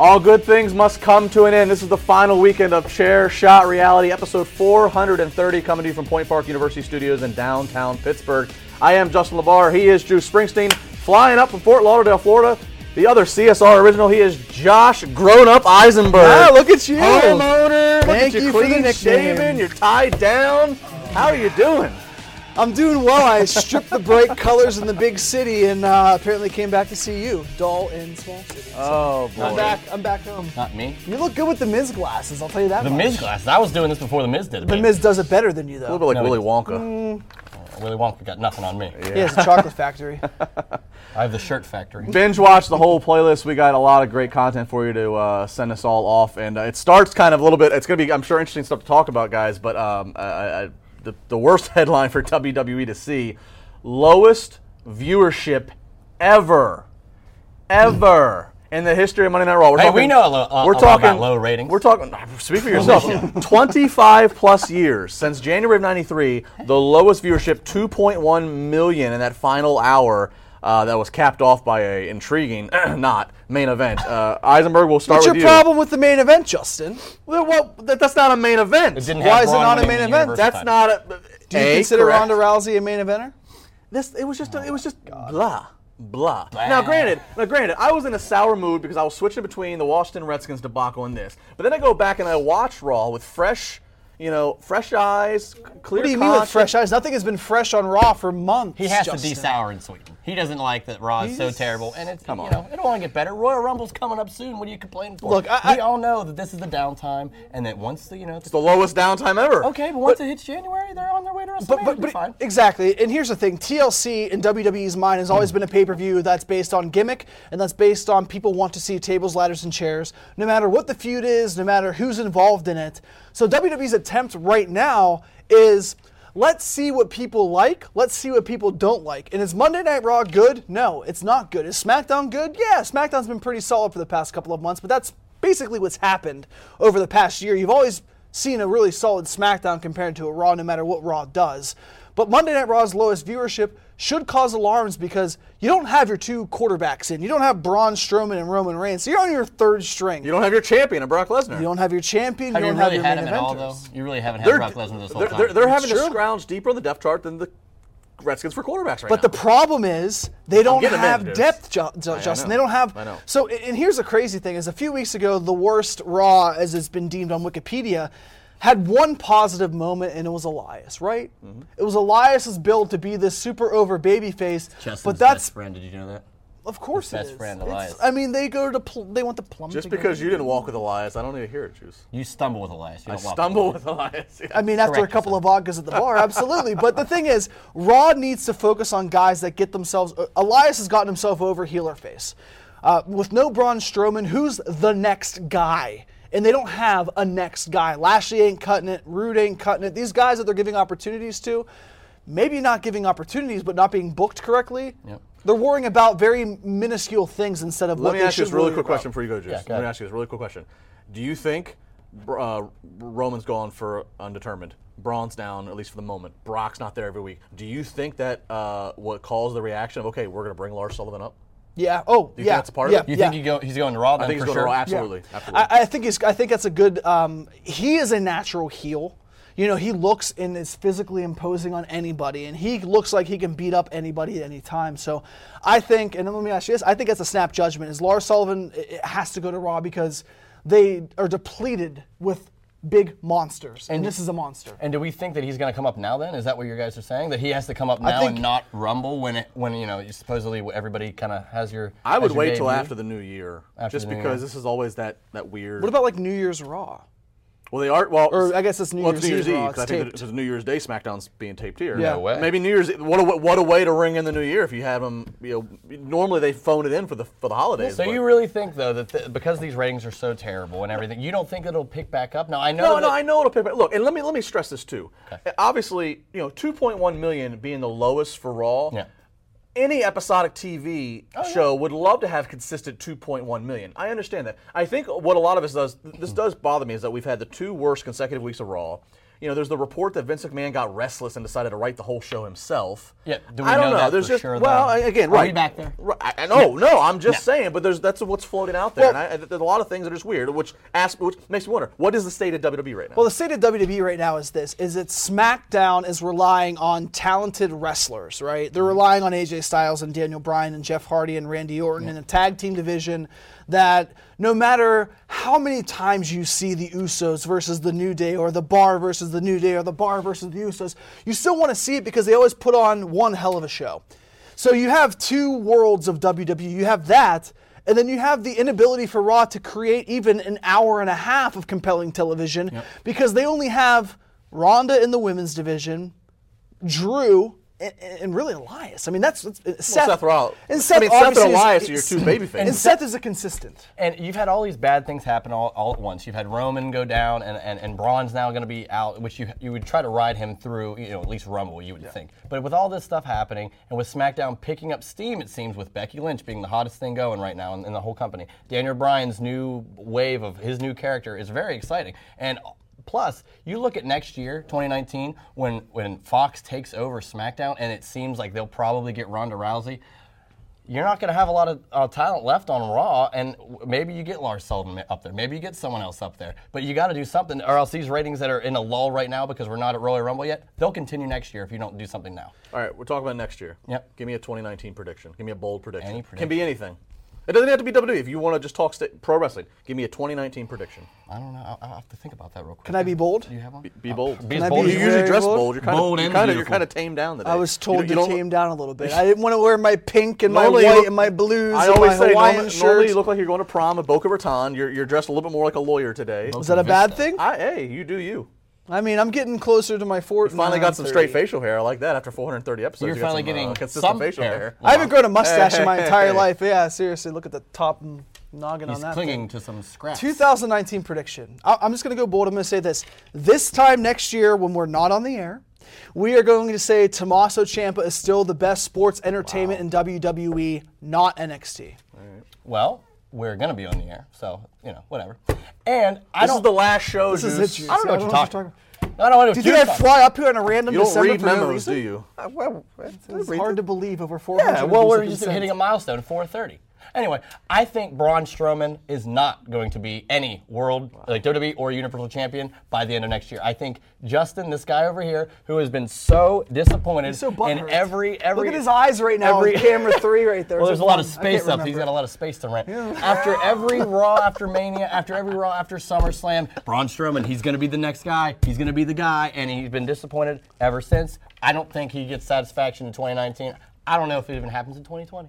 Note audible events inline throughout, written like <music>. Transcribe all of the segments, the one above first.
All good things must come to an end. This is the final weekend of Chair Shot Reality, episode 430, coming to you from Point Park University Studios in downtown Pittsburgh. I am Justin LeBar. He is Drew Springsteen, flying up from Fort Lauderdale, Florida. The other CSR original, he is Josh Grown Up Eisenberg. Wow, look at you. Homeowner. Look Thank at you, you for the nickname. shaven. You're tied down. How are you doing? I'm doing well. I stripped the bright colors in the big city and uh, apparently came back to see you, dull in small city. Oh, boy. I'm back. I'm back home. Not me. You look good with the Miz glasses. I'll tell you that. The much. Miz glasses. I was doing this before the Miz did it. The. Miz does it better than you though. A though. little bit like No, Willy it- Wonka. Willy Wonka got nothing on me. He has a chocolate factory. <laughs> I have the shirt factory. binge watch the whole playlist. We got a lot of great content for you to uh, send us all off, and uh, it starts kind of a little bit. It's going to be, I'm sure, interesting stuff to talk about, guys. But um, I, I, the, the worst <laughs> headline for WWE to see: lowest viewership ever, ever. In the history of Monday Night Raw, we're Hey, talking, we know a lo- a- we're talking about low ratings. We're talking. Ah, speak for <laughs> yourself. Twenty-five plus years since January of '93, the lowest viewership, 2.1 million in that final hour. Uh, that was capped off by a intriguing, <clears throat> not main event. Uh, Eisenberg, we'll start What's your with you. problem with the main event, Justin? Well, well, that, that's not a main event. It didn't Why have is it Braun not a winning main the event? Universal That's title. not a. Do you A, consider correct. Ronda Rousey a main eventer? This it was just a, it was just blah blah. Now granted, now granted, I was in a sour mood because I was switching between the Washington Redskins debacle and this. But then I go back and I watch Raw with fresh, you know, fresh eyes, clear What do you mean with fresh eyes? Nothing has been fresh on Raw for months. He has Justin. to de-sour in Sweden. He doesn't like that Raw is so terrible, and it's Come you on. know it'll only get better. Royal Rumble's coming up soon. What are you complaining for? Look, I- we I- all know that this is the downtime, and that once the you know it's The lowest downtime ever. okay, but once it hits January, they're on their way to WrestleMania. But, but, It'll be but fine. exactly, and here's the thing: TLC in WWE's mind has always been a pay-per-view that's based on gimmick and that's based on people want to see tables, ladders, and chairs, no matter what the feud is, no matter who's involved in it. So WWE's attempt right now is. Let's see what people like. Let's see what people don't like. And is Monday Night Raw good? No, it's not good. Is SmackDown good? Yeah, SmackDown's been pretty solid for the past couple of months, but that's basically what's happened over the past year. You've always seen a really solid SmackDown compared to a Raw, no matter what Raw does. But Monday Night Raw's lowest viewership should cause alarms because you don't have your two quarterbacks in. You don't have Braun Strowman and Roman Reigns. So you're on your third string. You don't have your champion, Brock Lesnar. You don't have your champion. have you you don't really have your had main him at all though? You really haven't had they're, Brock Lesnar this whole they're, time. they're, they're having to true. scrounge deeper on the depth chart than the Redskins for quarterbacks right But now. the problem is they don't have minute, depth, Ju- Ju- I Justin. know. They don't have. I know. So, and here's the crazy thing: is a few weeks ago, the worst Raw, as it's been deemed on Wikipedia, had one positive moment, and it was Elias. Right? Mm-hmm. It was Elias's build to be this super over babyface. Justin's but that's best friend. Did you know that? of course best it is. friend, It's- Elias. I mean, they go to pl- they want the plum. Just together. because you didn't walk with Elias, I don't need to hear it, Juice. You stumble with Elias. You I don't walk stumble with with Elias. I mean, after a Correct couple of vodkas at the bar, absolutely. But the thing is, Raw needs to focus on guys that get themselves. uh, Elias has gotten himself over healer face. Uh, with no Braun Strowman, who's the next guy? And they don't have a next guy. Lashley ain't cutting it. Roode ain't cutting it. These guys that they're giving opportunities to, maybe not giving opportunities, but not being booked correctly. Yep. They're worrying about very minuscule things instead of Let what me they ask you should this really worry quick about. question before you go, Juice. go Let me ahead. ask you this really quick question. Do you think uh, Roman's gone for undetermined? Braun's down, at least for the moment. Brock's not there every week. Do you think that uh, what caused the reaction of, okay, we're going to bring Lars Sullivan up? Yeah. Oh, you think yeah. that's a part of it? You yeah. think he go, he's going to Raw? I then think he's going sure? to Raw. Yeah. Absolutely. Absolutely. I, I think he's. I think that's a good. Um, he is a natural heel. You know, he looks and is physically imposing on anybody, and he looks like he can beat up anybody at any time. So, I think, and let me ask you this: I think that's a snap judgment. Is Lars Sullivan it it has to go to Raw because they are depleted with big monsters, and, this is a monster. And do we think that he's going to come up now? Then is that what you guys are saying? That he has to come up now and not Rumble when it when you know supposedly everybody kind of has your. I would your wait till after the new year, After just because year. this is always that that weird. What about like New Year's Raw? Well, they are. Well, Or I guess it's New well, it's Year's New Year's Eve, Eve. Oh, I think taped. because New Year's Day SmackDown's being taped here. Yeah. No way. Maybe New Year's. What a what a way to ring in the new year if you have them. You know, normally they phone it in for the for the holidays. So but- you really think though that th- because these ratings are so terrible and everything, you don't think it'll pick back up? Now I know. No, that, no, I know it'll pick back. Up. Look, and let me let me stress this too. Obviously, you know, 2.1 million being the lowest for Raw. Yeah. Any episodic TV oh, show would love to have consistent 2.1 million. I understand that. I think what a lot of us does, this does bother me, is that we've had the two worst consecutive weeks of Raw. You know, there's the report that Vince McMahon got restless and decided to write the whole show himself. Yeah, do we I don't know know. that there's for just sure, well, though? I- again, Are we right back there? Right, I, no, no, I'm just saying, but there's that's what's floating out there, and I, there's a lot of things that are just weird, which asks, which makes me wonder, what is the state of WWE right now? Well, the state of WWE right now is this: is that SmackDown is relying on talented wrestlers, right? They're mm-hmm. relying on AJ Styles and Daniel Bryan and Jeff Hardy and Randy Orton in a tag team division that no matter how many times you see the Usos versus the New Day or the Bar versus the New Day or the Bar versus the Usos, you still want to see it because they always put on one hell of a show. So you have two worlds of WWE. You have that, and then you have the inability for Raw to create even an hour and a half of compelling television because they only have Ronda in the women's division, Drew, and, and really Elias. I mean, that's, that's Seth. Seth Rollins. And Seth, I mean, Seth and obviously is- Elias are your two baby faces. And Seth is a consistent. And you've had all these bad things happen all, all at once. You've had Roman go down, and, and, and Braun's now going to be out, which you you would try to ride him through, you know, at least Rumble, you would think. But with all this stuff happening, and with SmackDown picking up steam, it seems, with Becky Lynch being the hottest thing going right now in, in the whole company, Daniel Bryan's new wave of his new character is very exciting. And Plus, you look at next year, 2019, when when Fox takes over SmackDown, and it seems like they'll probably get Ronda Rousey you're not going to have a lot of uh, talent left on Raw, and w- maybe you get Lars Sullivan up there, maybe you get someone else up there, but you got to do something, or else these ratings that are in a lull right now because we're not at Royal Rumble yet, they'll continue next year if you don't do something now. All right, we're talking about next year. Yep. Give me a 2019 prediction. Give me a bold prediction. Any prediction. Can be anything. It doesn't have to be WWE. If you want to just talk sta pro wrestling, give me a 2019 prediction. I don't know. I'll, I'll have to think about that real quick. Can I be bold? Do you have one? Be, be bold. Be Can I bold be as you you usually very dress bold? bold. You're kind Bold of, and you're kind of, you're beautiful. kind of tamed down today. I was You told don't- to you don't- tame down a little bit. <laughs> I didn't want to wear my pink and my Normally you white look- and my blues I and always my say Hawaiian normally, shirt. normally you look like you're going to prom at Boca Raton. You're, you're dressed a little bit more like a lawyer today. Is that a bad thing? I, hey, you do you. I mean, I'm getting closer to my 40. Finally got some straight facial hair. I like that. After 430 episodes, You're you finally some, getting uh, consistent some facial hair. hair. I haven't grown a mustache in my Hey. entire <laughs> life. Yeah, seriously, look at the top and noggin He's on that. clinging thing. to some scraps. 2019 prediction. I- I'm just going to go bold. I'm going to say this. This time next year, when we're not on the air, we are going to say Tommaso Ciampa is still the best sports entertainment in WWE, not NXT. Well, we're going to be on the air, so, you know, whatever. And I This don't This is the last show, This is Juice. it, I don't know what I you're talking about. I don't know what Do you think I'd fly up here on a random You don't December read for no memos, reason? do you? Well, It's hard to believe over 400. Yeah, well, we're just hitting a milestone, 430. Anyway, I think Braun Strowman is not going to be any world, like WWE or Universal Champion by the end of next year. I think Justin, this guy over here, who has been so disappointed so in every every. Look at his eyes right now. every- camera <laughs> three right there. Well, there's a lot of one. I can't space up. He's got a lot of space to rent. After <laughs> every Raw, after Mania, after every Raw, after SummerSlam, Braun Strowman, he's going to be the next guy. He's going to be the guy, and he's been disappointed ever since. I don't think he gets satisfaction in 2019. I don't know if it even happens in 2020.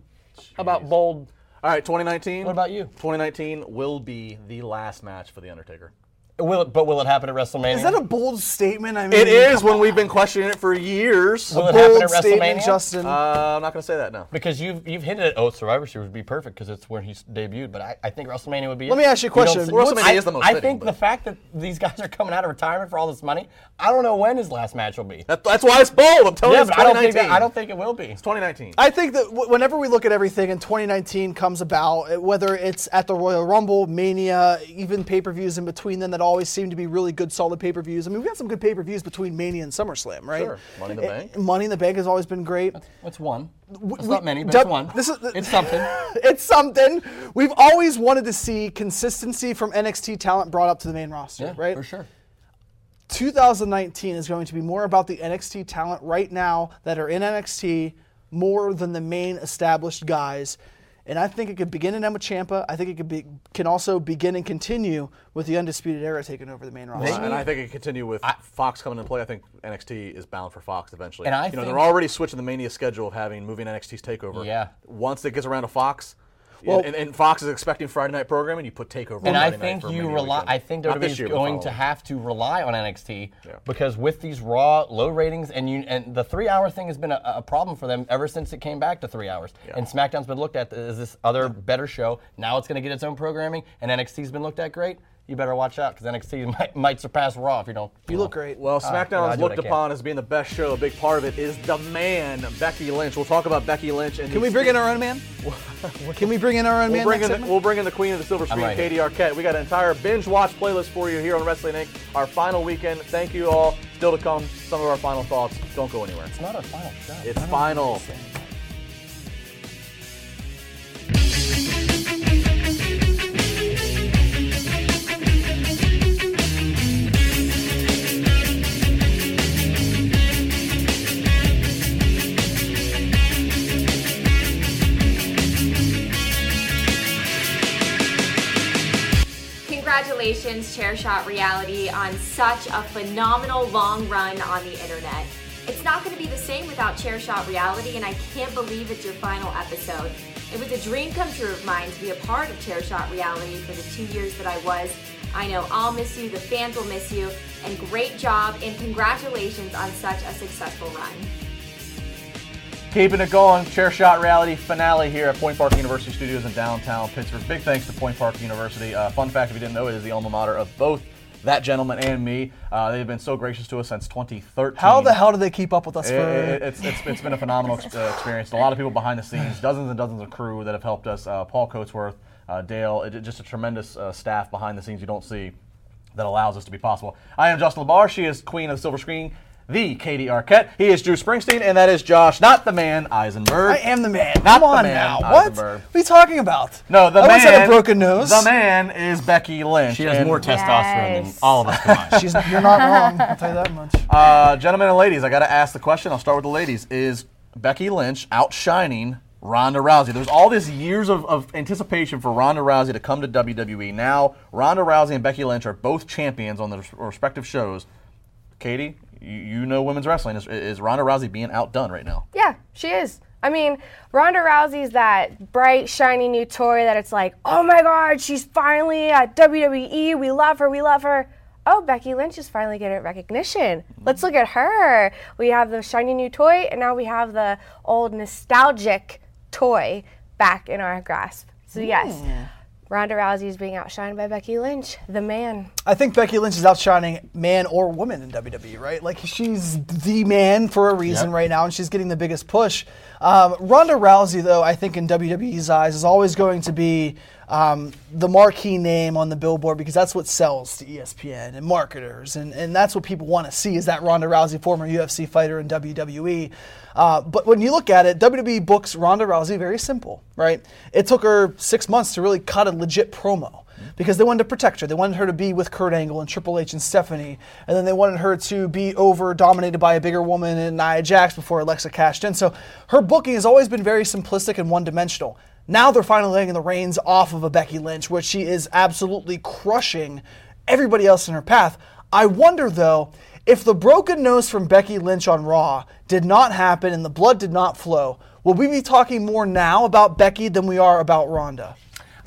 How about bold? All right, 2019. What about you? 2019 will be the last match for The Undertaker. Will it, but will it happen at WrestleMania? Is that a bold statement? I mean, It is when we've been questioning it for years. Will it happen bold at statement, WrestleMania? Justin. Uh, I'm not going to say that now. because you've you've hinted at oh Survivor Series would be perfect because it's where he's debuted. But I, I think WrestleMania would be. Let it. me ask you a don't question. see- What's- WrestleMania I, is the most I fitting, think but- the fact that these guys are coming out of retirement for all this money, I don't know when his last match will be. That, that's why it's bold. I'm telling yeah, you, it's but I don't think that, I don't think it will be. It's 2019. I think that w- whenever we look at everything and 2019 comes about, uh, whether it's at the Royal Rumble, Mania, even pay-per-views in between them that always seem to be really good, solid pay-per-views. I mean, we've got some good pay-per-views between Mania and SummerSlam, right? Sure. Money in the Eh, Bank. Money in the Bank has always been great. That's one? It's we- not many, but Dub- it's one. this is- it's something. <laughs> it's something. We've always wanted to see consistency from NXT talent brought up to the main roster, Yeah, right? for sure. 2019 is going to be more about the NXT talent right now that are in NXT more than the main established guys. And I think it could begin in Emma Ciampa. I think it could be can also begin and continue with the Undisputed Era taking over the main roster. and I think it could continue with Fox coming into play. I think NXT is bound for Fox eventually. And I you know, they're already switching the Mania schedule of having moving NXT's takeover. Yeah. Once it gets around to Fox, Well- and, and Fox is expecting Friday night programming, you put takeover. on And I think you rely. I think WWE is going to have to rely on NXT Yeah. because with these Raw low ratings and you and the three-hour thing has been a, a problem for them ever since it came back to three hours. And SmackDown's been looked at as this other better show. Now it's going to get its own programming, and NXT's been looked at great. You better watch out because NXT <laughs> might, might surpass Raw if you don't. you look great. Well, SmackDown well, I is looked upon as being the best show. A big part of it is the man, Becky Lynch. We'll talk about Becky Lynch. And Can we bring in our own man? <laughs> Can we bring in our own We'll man? bring, next in the, we'll bring in the queen of the silver screen, right here. Katie Arquette. We got an entire binge watch playlist for you here on Wrestling Inc. Our final weekend. Thank you all. Still to come, some of our final thoughts. Don't go anywhere. It's not our final show. It's final. Congratulations, Chairshot Reality, on such a phenomenal long run on the internet. It's not going to be the same without Chairshot Reality, and I can't believe it's your final episode. It was a dream come true of mine to be a part of Chairshot Reality for the two years that I was. I know I'll miss you, the fans will miss you, and great job and congratulations on such a successful run. Keeping it going, Chair Shot Reality finale here at Point Park University Studios in downtown Pittsburgh. Big thanks to Point Park University. Uh, fun fact, if you didn't know, it is the alma mater of both that gentleman and me. Uh, they've been so gracious to us since 2013. How the hell do they keep up with us It- for? it- it's, it's, it's been a phenomenal uh, experience. A lot of people behind the scenes, dozens and dozens of crew that have helped us. Uh, Paul Coatsworth, uh, Dale, it, just a tremendous uh, staff behind the scenes you don't see that allows this to be possible. I am Justin LeBar. She is Queen of the Silver Screen, the Katie Arquette. He is Drew Springsteen, and that is Josh, not the man, Eisenberg. I am the man. Not Come the on man, now. What? Eisenberg. What are you talking about? No, the I man. once had a broken nose. The man is Becky Lynch. She has more testosterone than all of us <laughs> combined. She's, you're not wrong. I'll tell you that much. Uh, gentlemen and ladies, I got to ask the question. I'll start with the ladies. Is Becky Lynch outshining Ronda Rousey? There's all these years of, of anticipation for Ronda Rousey to come to WWE. Now, Ronda Rousey and Becky Lynch are both champions on their respective shows. Katie, you, you know women's wrestling. Is, is Ronda Rousey being outdone right now? Yeah, she is. I mean, Ronda Rousey's that bright, shiny new toy that it's like, oh my God, she's finally at WWE. We love her. We love her. Oh, Becky Lynch is finally getting recognition. Let's look at her. We have the shiny new toy, and now we have the old nostalgic toy back in our grasp. So, yes, Ronda Rousey is being outshined by Becky Lynch, the man. I think Becky Lynch is outshining man or woman in WWE, right? Like she's the man for a reason Yep. right now, and she's getting the biggest push. Um, Ronda Rousey, though, I think in WWE's eyes, is always going to be um, the marquee name on the billboard because that's what sells to ESPN and marketers, and, and that's what people want to see is that Ronda Rousey, former UFC fighter in WWE. Uh, but when you look at it, WWE books Ronda Rousey very simple, right? It took her six months to really cut a legit promo because they wanted to protect her. They wanted her to be with Kurt Angle and Triple H and Stephanie, and then they wanted her to be over dominated by a bigger woman in Nia Jax before Alexa cashed in. So her booking has always been very simplistic and one dimensional. Now they're finally laying the reins off of a Becky Lynch, which she is absolutely crushing everybody else in her path. I wonder though, if the broken nose from Becky Lynch on Raw did not happen and the blood did not flow, will we be talking more now about Becky than we are about Ronda?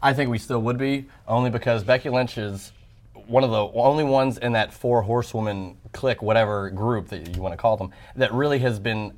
I think we still would be, only because Becky Lynch is one of the only ones in that four horsewoman clique, whatever group that you want to call them, that really has been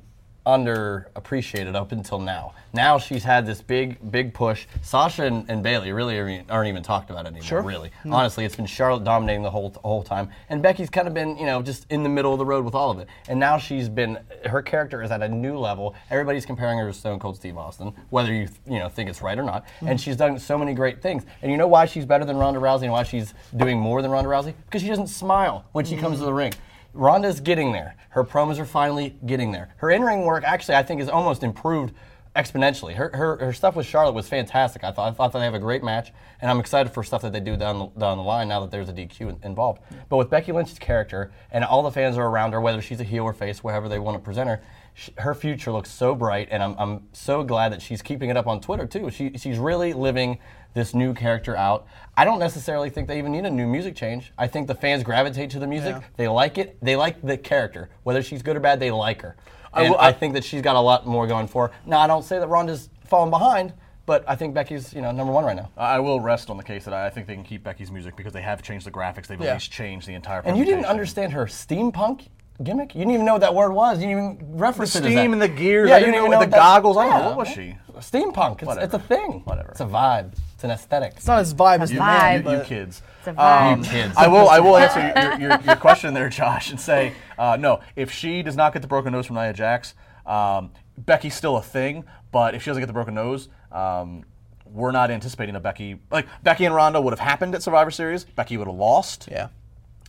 underappreciated up until now. Now she's had this big, big push. Sasha and, and Bayley really aren't aren't even talked about anymore. Really, honestly, it's been Charlotte dominating the whole whole time, and Becky's kind of been, you know, just in the middle of the road with all of it. And now she's been, her character is at a new level. Everybody's comparing her to Stone Cold Steve Austin, whether you you know think it's right or not. Mm-hmm. And she's done so many great things. And you know why she's better than Ronda Rousey and why she's doing more than Ronda Rousey? Because she doesn't smile when she mm-hmm. comes to the ring. Ronda's getting there. Her promos are finally getting there. Her in-ring work actually I think is almost improved exponentially. Her, her, her stuff with Charlotte was fantastic. I thought I thought they have a great match, and I'm excited for stuff that they do down the, down the line now that there's a DQ in- involved. But with Becky Lynch's character and all the fans are around her, whether she's a heel or face, wherever they want to present her, sh her future looks so bright, and I'm, I'm so glad that she's keeping it up on Twitter too. She, she's really living this new character out. I don't necessarily think they even need a new music change. I think the fans gravitate to the music. Yeah. They like it. They like the character. Whether she's good or bad, they like her. I And will- I, I- think that she's got a lot more going for her. Now, I don't say that Ronda's falling behind, but I think Becky's you know number one right now. I will rest on the case that I think they can keep Becky's music because they have changed the graphics. They've Yeah. at least changed the entire. And you didn't understand her steampunk gimmick? You didn't even know what that word was. You didn't even reference The it steam and the gears, Yeah, I you didn't didn't even know the goggles, I don't know, what was she? Steampunk. It's, it's a thing. Whatever. It's a vibe. It's an aesthetic. It's not as vibe as the vibe. man, you, you kids. It's a vibe. You kids. I will. I will <laughs> answer your, your, your question there, Josh, and say uh, no. If she does not get the broken nose from Nia Jax, um, Becky's still a thing. But if she doesn't get the broken nose, um, we're not anticipating a Becky like Becky and Ronda would have happened at Survivor Series. Becky would have lost. yeah.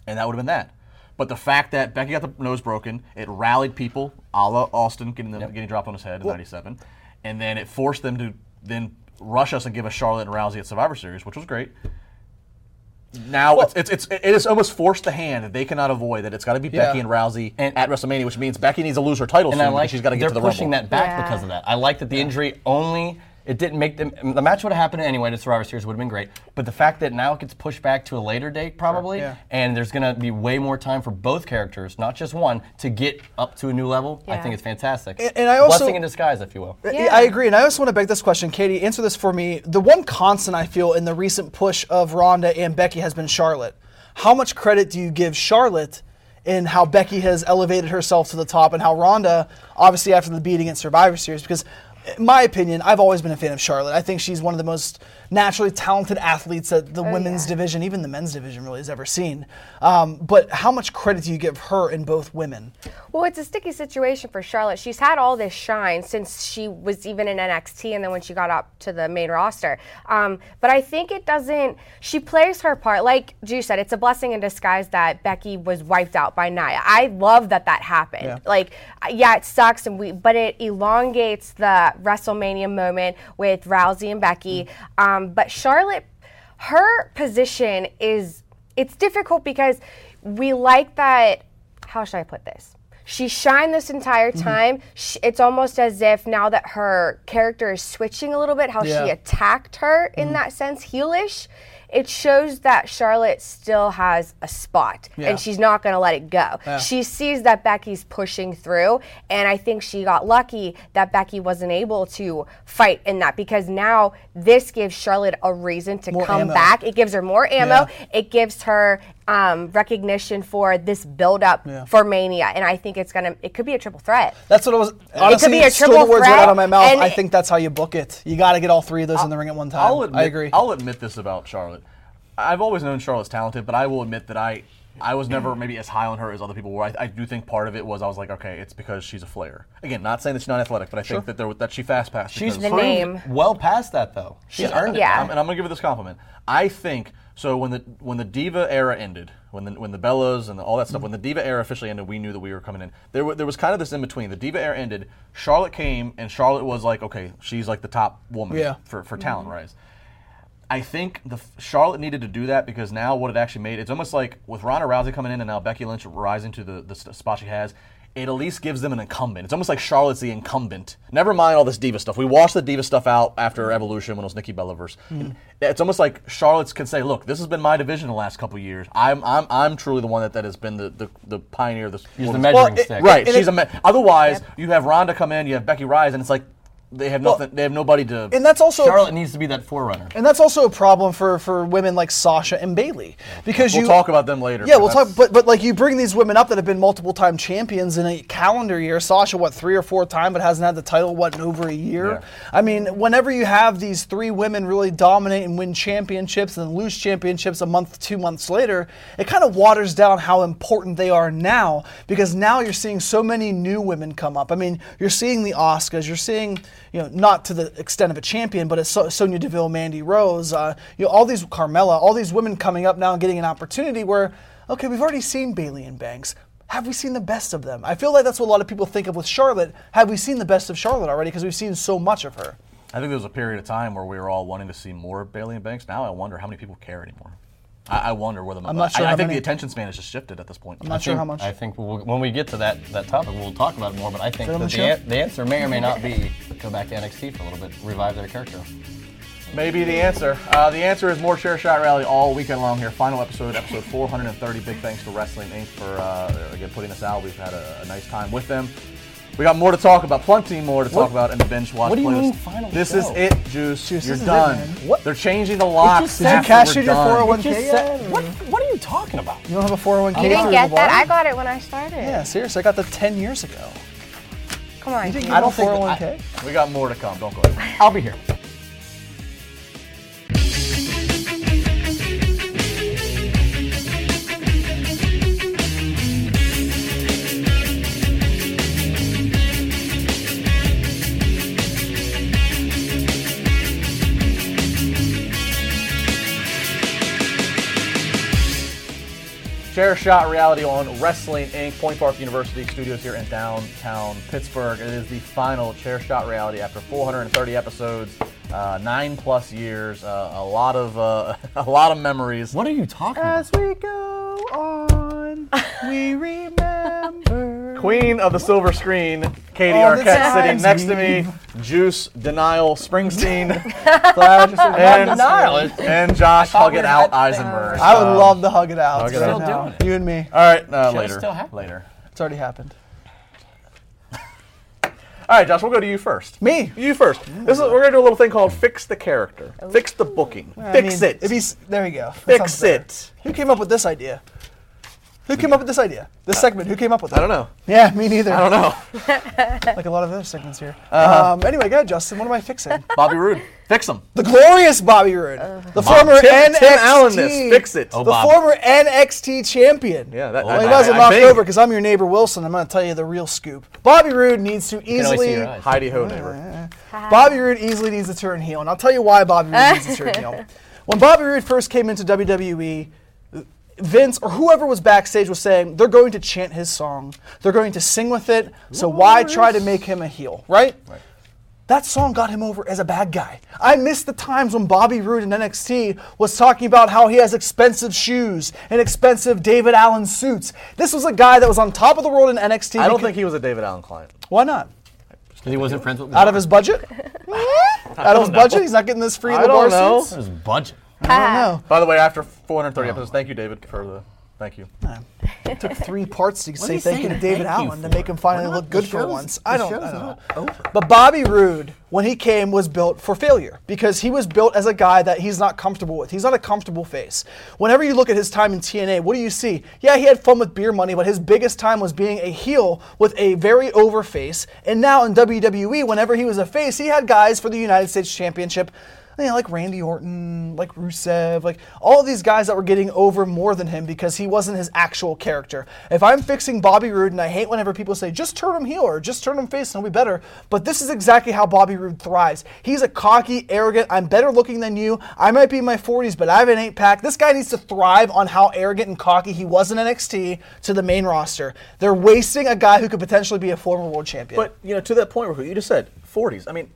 and that would have been that. But the fact that Becky got the nose broken, it rallied people, a la Austin getting the, getting dropped on his head in '97, and then it forced them to then rush us and give us Charlotte and Rousey at Survivor Series, which was great. Now it's, it's, it's it has almost forced the hand that they cannot avoid that it's got to be Becky and Rousey And- at WrestleMania, which means Becky needs to lose her title and soon I like she's got to get they're to the pushing that back Yeah. because of that. I like that the injury only it didn't make them the match would have happened anyway. The Survivor Series would have been great, but the fact that now it gets pushed back to a later date probably, Yeah. and there's going to be way more time for both characters, not just one, to get up to a new level. I think it's fantastic. And- and I also- blessing in disguise, if you will. Yeah. I agree, and I also want to beg this question, Katie. Answer this for me. The one constant I feel in the recent push of Ronda and Becky has been Charlotte. How much credit do you give Charlotte in how Becky has elevated herself to the top, and how Ronda, obviously after the beating at Survivor Series, because. My opinion, I've always been a fan of Charlotte. I think she's one of the most naturally talented athletes that the women's yeah. division, even the men's division, really has ever seen. Um, but how much credit do you give her in both women? Well, it's a sticky situation for Charlotte. She's had all this shine since she was even in NXT and then when she got up to the main roster. Um, but I think it doesn't, she plays her part. Like Ju said, it's a blessing in disguise that Becky was wiped out by Nia. I love that that happened. Yeah. Like, uh, yeah, it sucks, and we, but it elongates the WrestleMania moment with Rousey and Becky. Um, but Charlotte, her position is it's difficult because we like that. How should I put this? She shined this entire Mm-hmm. time. It's almost as if now that her character is switching a little bit, how Yeah. she attacked her in that sense, heelish. It shows that Charlotte still has a spot Yeah. and she's not going to let it go. She sees that Becky's pushing through, and I think she got lucky that Becky wasn't able to fight in that because now this gives Charlotte a reason to More come ammo. back. It gives her more ammo. Yeah. It gives her um, recognition for this buildup Yeah. for Mania, and I think it's gonna. It could be a triple threat. That's what I was. Honestly, be a stole triple the words right out of my mouth. and- I think that's how you book it. You got to get all three of those in the ring at one time. I'll admit, I agree. I'll admit this about Charlotte. I've always known Charlotte's talented, but I will admit that I I was never maybe as high on her as other people were. I, I do think part of it was I was like, okay, it's because she's a Flair. Again, not saying that she's not athletic, but I think that there, that she fast passed. She's The name. well past that though. She's earned it. Yeah. I'm- and I'm gonna give her this compliment. I think so. When the when the diva era ended, when the when the Bellas and all that stuff, when the diva era officially ended, we knew that we were coming in. There wa- there was kind of this in between. The diva era ended. Charlotte came, and Charlotte was like, okay, she's like the top woman Yeah. for for talent mm-hmm. rise. I think the Charlotte needed to do that because now what it actually made it's almost like with Ronda Rousey coming in and now Becky Lynch rising to the, the spot she has. It at least gives them an incumbent. It's almost like Charlotte's the incumbent. Never mind all this diva stuff. We washed the diva stuff out after Evolution when it was Nikki Bella versus. Hmm. It's almost like Charlotte's can say, "Look, this has been my division the last couple years. I'm I'm I'm truly the one that, that has been the, the, the pioneer of this." She's the measuring it- stick. Right. And she's it- a me- otherwise you have Ronda come in, you have Becky rise, and it's like they have nothing. they have nobody to. and that's also Charlotte needs to be that forerunner. and that's also a problem for, for women like Sasha and Bayley because we'll you talk about them later. Yeah, we'll talk. But but like you bring these women up that have been multiple time champions in a calendar year. Sasha, what three or four time, but hasn't had the title what in over a year. Yeah. I mean, whenever you have these three women really dominate and win championships and lose championships a month, two months later, it kind of waters down how important they are now because now you're seeing so many new women come up. I mean, you're seeing the Oscars, you're seeing you know not to the extent of a champion, but it's so- Sonya Deville, Mandy Rose, uh, you know all these Carmella, all these women coming up now and getting an opportunity where okay, we've already seen Bayley and Banks. Have we seen the best of them? I feel like that's what a lot of people think of with Charlotte. Have we seen the best of Charlotte already? Because we've seen so much of her. I think there was a period of time where we were all wanting to see more Bayley and Banks. Now I wonder how many people care anymore. I, I wonder where the. I'm not sure I, I think many. the attention span has just shifted at this point. I'm not sure think- how much. I think we'll, when we get to that, that topic, we'll talk about it more. But I think that the the, an- the answer may or may not be go back to NXT for a little bit, revive their character. Maybe the answer. Uh, the answer is more chair shot reality all weekend long here. Final episode, episode 430. Big thanks to Wrestling Inc. for uh, again putting us out. We've had a, a nice time with them. We got more to talk about, plenty more to talk about in the binge watch what do you playlist. mean final this show? is it, Juice. Juice, You're this is it, done. What? They're changing the locks. just said- after Did you cash we're in your 401k yet? what, what are you talking about? You don't have a 401k? You didn't get that? I got it when I started. Yeah, seriously, I got that 10 years ago. Come on. You didn't get I don't a think that 401k? We got more to come. Don't go. Ahead. I'll be here. Chair Shot Reality on Wrestling Inc. Point Park University studios here in downtown Pittsburgh. It is the final Chair Shot Reality after 430 episodes, uh, nine plus years, uh, a lot of uh, <laughs> a lot of memories. What are you talking about? As we go on, we <laughs> remember. Queen of the silver screen, Katie All Arquette sitting times next to me. Juice Denial Springsteen <laughs> Glad and, denial. And Josh thought Hug It Out at- Eisenberg. I would Um, love to hug it out. Hug it right out. doing it. You and me. All right, uh, later. still happening. Later. It's already happened. All right, Josh, we'll go to you first. Me? You first. This is we're gonna do a little thing called fix the character, oh, fix the booking, I fix mean, it, If he's, there we go. That fix sounds better. it. Who came up with this idea? Who came up with this idea? This segment. Who came up with it? I don't know. Yeah, me neither. I don't know. <laughs> Like a lot of other segments here. Uh-huh. Um, anyway, go ahead, Justin. What am I fixing? <laughs> Bobby Roode, fix him. the glorious Bobby Roode, the former Tim, NXT, Tim Allen, this fix it. Oh, the Bob. former NXT champion. Yeah, that. Well, I, you might as well I- I knock think- over because I'm your neighbor Wilson. I'm going to tell you the real scoop. Bobby Roode needs to can only see easily. your eyes. Heidi Ho neighbor. <laughs> Bobby Roode easily needs to turn heel, and I'll tell you why Bobby Roode needs to turn heel. When Bobby Roode first came into WWE, Vince or whoever was backstage was saying they're going to chant his song, they're going to sing with it. So why try to make him a heel, right? Right. That song got him over as a bad guy. I miss the times when Bobby Roode in NXT was talking about how he has expensive shoes and expensive David Allen suits. This was a guy that was on top of the world in NXT. I don't think he was a David Allen client. Why not? Because he wasn't friends with Out of his budget? <laughs> Out of his budget? He's not getting this free in I the bar don't know. suits? his budget. I don't know. By the way, after 430 episodes, thank you, David, for the. Thank you. It took three parts to say thank you to David thank Allen to make him finally look good for once. I don't, I don't know. over. But Bobby Roode, when he came, was built for failure because he was built as a guy that he's not comfortable with. He's not a comfortable face. Whenever you look at his time in TNA, what do you see? Yeah, he had fun with beer money, but his biggest time was being a heel with a very over face. And now in WWE, whenever he was a face, he had guys for the United States Championship you know, like Randy Orton, like Rusev, like all these guys that were getting over more than him because he wasn't his actual character. If I'm fixing Bobby Roode, and I hate whenever people say, just turn him heel or just turn him face and he'll be better, but this is exactly how Bobby Roode thrives. He's a cocky, arrogant, I'm better looking than you. I might be in my 40s, but I have an eight pack. This guy needs to thrive on how arrogant and cocky he was in NXT to the main roster. They're wasting a guy who could potentially be a former world champion. But you know, to that point, you just said 40s. I mean.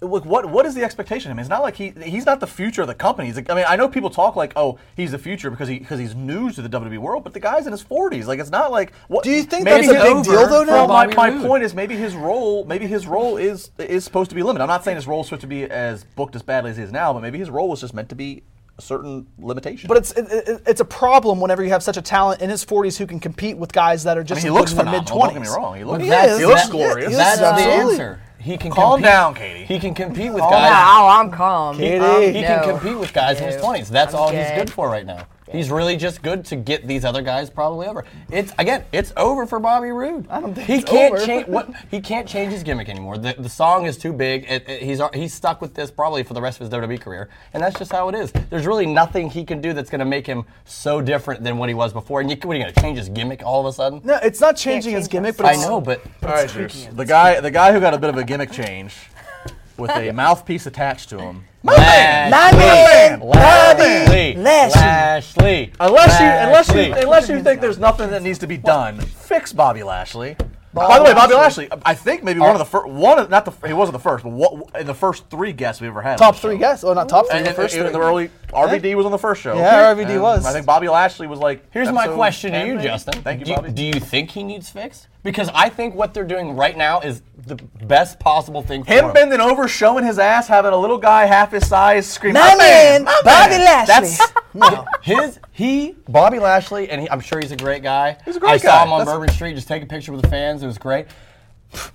I- i- Look, what what is the expectation of him? It's not like he he's not the future of the company. He's like, I mean, I know people talk like, oh, he's the future because he because he's new to the WWE world, but the guy's in his 40s. Like, it's not like what. Do you think maybe that's a big deal, though, now? Well, my, my Roode. point is maybe his role maybe his role is is supposed to be limited. I'm not saying his role is supposed to be as booked as badly as he is now, but maybe his role was just meant to be a certain limitation. But it's it, it, it's a problem whenever you have such a talent in his 40s who can compete with guys that are I just mean, he looks in their mid phenomenal. 20s. Don't get me wrong. He looks, He is. he looks That- glorious. he is That's the answer. He can Calm compete- down, Katie. He can compete with Calm guys. down. Oh, I'm calm. Katie. Um, He can compete with guys in his 20s. That's I'm all he's good. good for right now. He's really just good to get these other guys probably over. It's again, it's over for Bobby Roode. I don't think he it's can't change what he can't change his gimmick anymore. The, the song is too big. It, it- he's he's stuck with this probably for the rest of his WWE career, and that's just how it is. There's really nothing he can do that's going to make him so different than what he was before. And you, what are you going to change his gimmick all of a sudden? No, it's not changing his gimmick, us. but I know, but All right, Juice. The guy, the guy who got a bit of a gimmick change, with a mouthpiece attached to him. man! Lashley, Lashley. Lashley, Unless you, unless you, unless you think there's nothing that needs to be done, fix Bobby Lashley. By the way, Bobby Lashley, I think maybe one of the first, one of, not the, he wasn't the first, but what, in the first three guests we ever had. Top three guests. Oh, not top three. And, the first and three. the early RVD was on the first show. Yeah, RVD And was. I think Bobby Lashley was like. Here's my episode question to you, maybe? Justin. Thank you, do, Bobby. do you think he needs fixed? Because I think what they're doing right now is the best possible thing for him him. bending over, showing his ass, having a little guy half his size screaming, My "My man, my Bobby man." Lashley. That's His he Bobby Lashley, and he, I'm sure he's a great guy. He's a great guy. I guy. saw him on That's- Bourbon Street, just take a picture with the fans. It was great.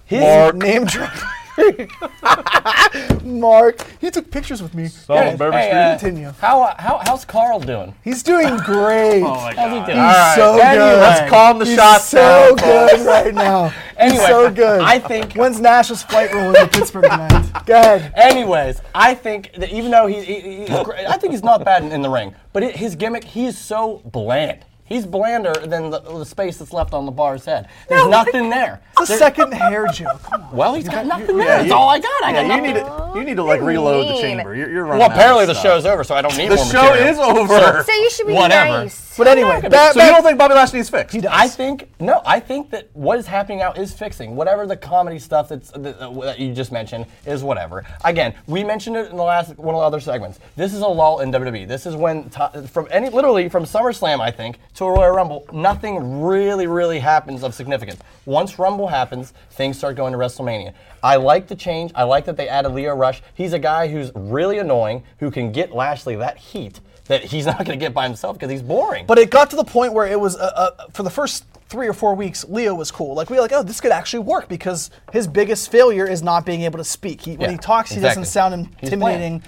His, Mark. Name drop. <laughs> Mark. He took pictures with me. him on Yeah, Bourbon Hey, uh, Continue. How, uh, how how's Carl doing? He's doing great. Oh my How's he god! doing? He's so Anyway. good. Let's calm the shot. He's shots so down. good right now. He's so <laughs> good. I think- When's Nash's flight rolling to Pittsburgh tonight? <laughs> Go ahead. Anyways, I think that even though he, he, he's great, I think he's not bad in, in the ring, but it, his gimmick, he's so bland. He's blander than the, the space that's left on the bar's head. There's nothing there. It's a second hair joke. Come on. Well, he's got nothing there. Yeah, That's you- all I got. I Yeah, got you nothing. need to you need to like reload the mean. chamber. You're, you're running. well, out of apparently the stuff. show's over, so I don't need The more show material. is over. So you should be Whatever. nice. But anyway, gonna- back, So you don't think Bobby Lashley needs fixed? he does. I think no. I think that what is happening now is fixing whatever the comedy stuff that's that, uh, that you just mentioned is whatever. Again, we mentioned it in the last one of the other segments. This is a lull in WWE. This is when to, from any literally from SummerSlam I think to a Royal Rumble, nothing really really happens of significance. Once Rumble happens, things start going to WrestleMania. I like the change. I like that they added Lio Rush. He's a guy who's really annoying who can get Lashley that heat that he's <laughs> not going to get by himself because he's boring. But it got to the point where it was, uh, uh, for the first three or four weeks, Lio was cool. Like, we were like, oh, this could actually work because his biggest failure is not being able to speak. He, when he talks, he doesn't sound intimidating.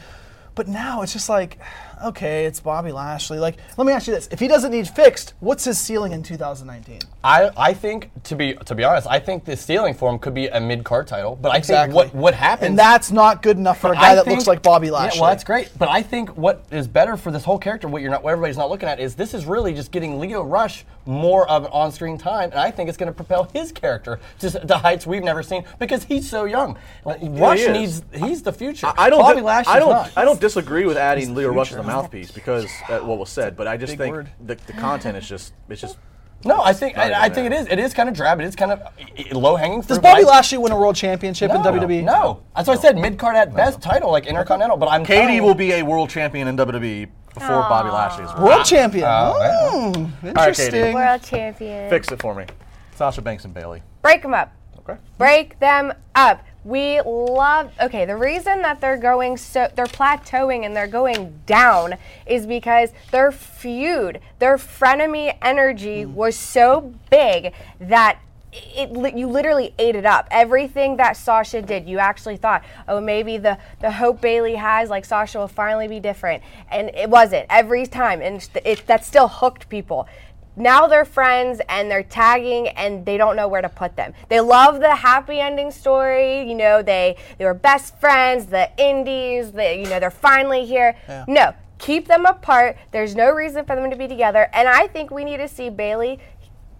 But now it's just like, okay, it's Bobby Lashley. Like, let me ask you this: If he doesn't need fixed, what's his ceiling in 2019? I, I think to be to be honest, I think the ceiling for him could be a mid card title. But I Exactly. think what what happens And that's not good enough for a guy that think- looks like Bobby Lashley. Yeah, well, that's great. But I think what is better for this whole character, what you're not, what everybody's not looking at, is this is really just getting Lio Rush more of an on-screen time, and I think it's going to propel his character to, s- to heights we've never seen because he's so young. Like, Rush he needs he's the future. I don't. Bobby di- Lashley's I don't. not. I don't disagree with adding Lio Rush as the mouthpiece because uh, what was said, but I just Big think the, the content is just it's just. No, I think I, I think it there. is. It is kind of drab. It is kind of low hanging fruit. Does Bobby I- Lashley win a world championship in WWE? No, that's why I said mid card at best title, like Intercontinental. But I'm Katie will be a world champion in WWE before Bobby Lashley is. World champion. Oh, yeah. Hmm, Katie. interesting. World champion. Fix it for me, Sasha Banks and Bayley. Break them up. Okay. Break them up. We love. Okay, the reason that they're going so they're plateauing and they're going down is because their feud, their frenemy energy mm. was so big that it, you literally ate it up. Everything that Sasha did, you actually thought, oh, maybe the the hope Bayley has, like Sasha will finally be different, and it wasn't every time, and it, that still hooked people now they're friends and they're tagging and they don't know where to put them. They love the happy ending story. You know, they they were best friends, the indies, they, you know, they're finally here. No, keep them apart. There's no reason for them to be together. And I think we need to see Bayley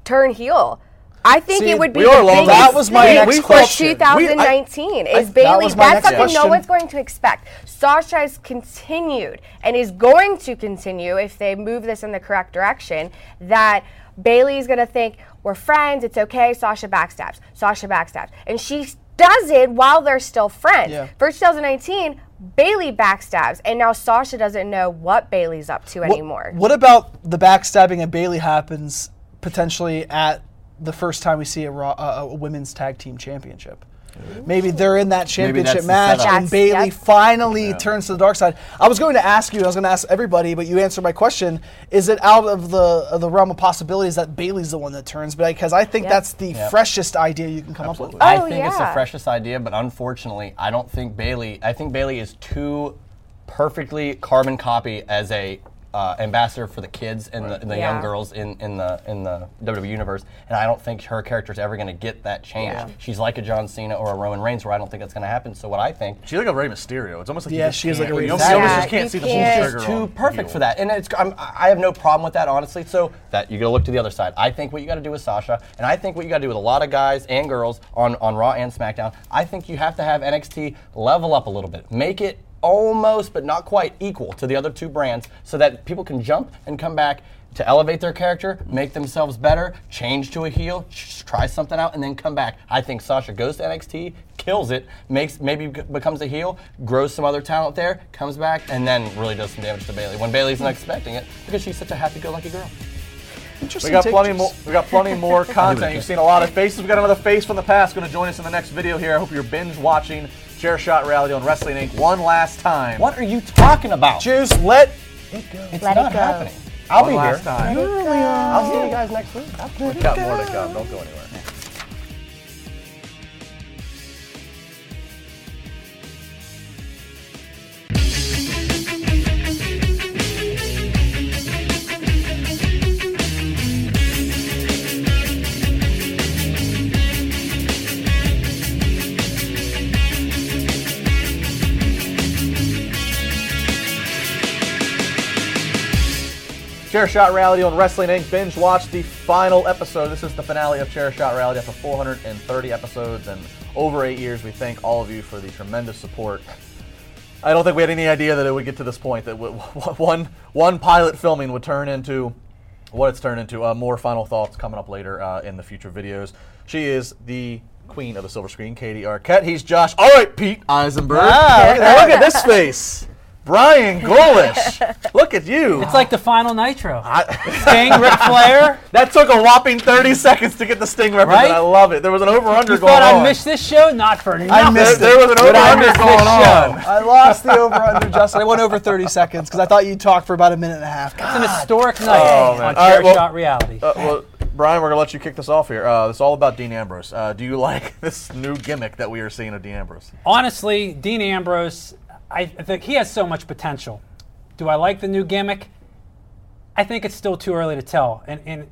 turn heel. I think See, it would be we the biggest That was my thing next for question. We- I- 2019 is that Bayley. my That's something no one's going to expect. Sasha has continued and is going to continue if they move this in the correct direction. That Bayley's going to think we're friends. It's okay. Sasha backstabs. Sasha backstabs, and she does it while they're still friends. Yeah. For 2019, Bayley backstabs, and now Sasha doesn't know what Bayley's up to What- anymore. What about the backstabbing of Bayley happens potentially at the first time we see a, Raw, uh, a women's tag team championship? Maybe they're in that championship match and That's- Bayley yep. finally turns to the dark side. I was going to ask you, I was going to ask everybody, but you answered my question. Is it out of the of the realm of possibilities that Bayley's the one that turns? Because I think Yep. that's the freshest idea you can come up with. I Oh, think it's the freshest idea, but unfortunately, I don't think Bayley. I think Bayley is too perfectly carbon copy as a uh, ambassador for the kids and the, the young girls in, in the in the WWE universe, and I don't think her character is ever going to get that change. Yeah. She's like a John Cena or a Roman Reigns, where I don't think that's going to happen. So what I think She's like a Rey Mysterio. It's almost like Yeah, she is like can't- a Rey you Mysterio. almost Yeah, just can't you see can't. full She's trigger. too perfect for that, and it's I'm, I have no problem with that honestly. So that you got to look to the other side. I think what you got to do with Sasha, and I think what you got to do with a lot of guys and girls on on Raw and SmackDown. I think you have to have NXT level up a little bit, make it almost, but not quite equal to the other two brands, so that people can jump and come back to elevate their character, make themselves better, change to a heel, sh- try something out, and then come back. I think Sasha goes to NXT, kills it, makes maybe g- becomes a heel, grows some other talent there, comes back, and then really does some damage to Bayley when Bayley's not expecting it because she's such a happy-go-lucky girl. Interesting We got plenty more. We got plenty more <laughs> content. You've seen a lot of faces. We got another face from the past going to join us in the next video here. I hope you're binge watching Chair Shot Reality on Wrestling Inc. one last time. What are you talking about? Juice, let it go. It's Let it not go. happening. I'll One be last here. time. I'll see you guys next week. We got more to come. Don't go anywhere. Chair Shot Reality on Wrestling Inc. Binge watch the final episode. This is the finale of Chair Shot Reality after 430 episodes and over eight years. We thank all of you for the tremendous support. I don't think we had any idea that it would get to this point. That w- w- <laughs> one one pilot filming would turn into what it's turned into. Uh, more final thoughts coming up later uh, in the future videos. She is the queen of the silver screen, Katie Arquette. He's Josh. All right, Pete Eisenberg. Ah, look at this face. Brian Golish. <laughs> look at you. It's like the final Nitro. Sting, <laughs> Ric Flair. That took a whopping 30 seconds to get the Sting reference, Right? I love it. There was an over-under You going thought on. I missed this show? Not for I missed there, there was an But I over-under missed going this on. show. I lost the over under, Justin. I went over 30 seconds because I thought you'd talk for about a minute and a half. God. It's an historic night Oh, man. on All right, Chair well- Shot Reality. Uh, well, Brian, we're gonna let you kick this off here. Uh, it's all about Dean Ambrose. Uh, do you like <laughs> this new gimmick that we are seeing of Dean Ambrose? Honestly, Dean Ambrose, I think he has so much potential. Do I like the new gimmick? I think it's still too early to tell. And, and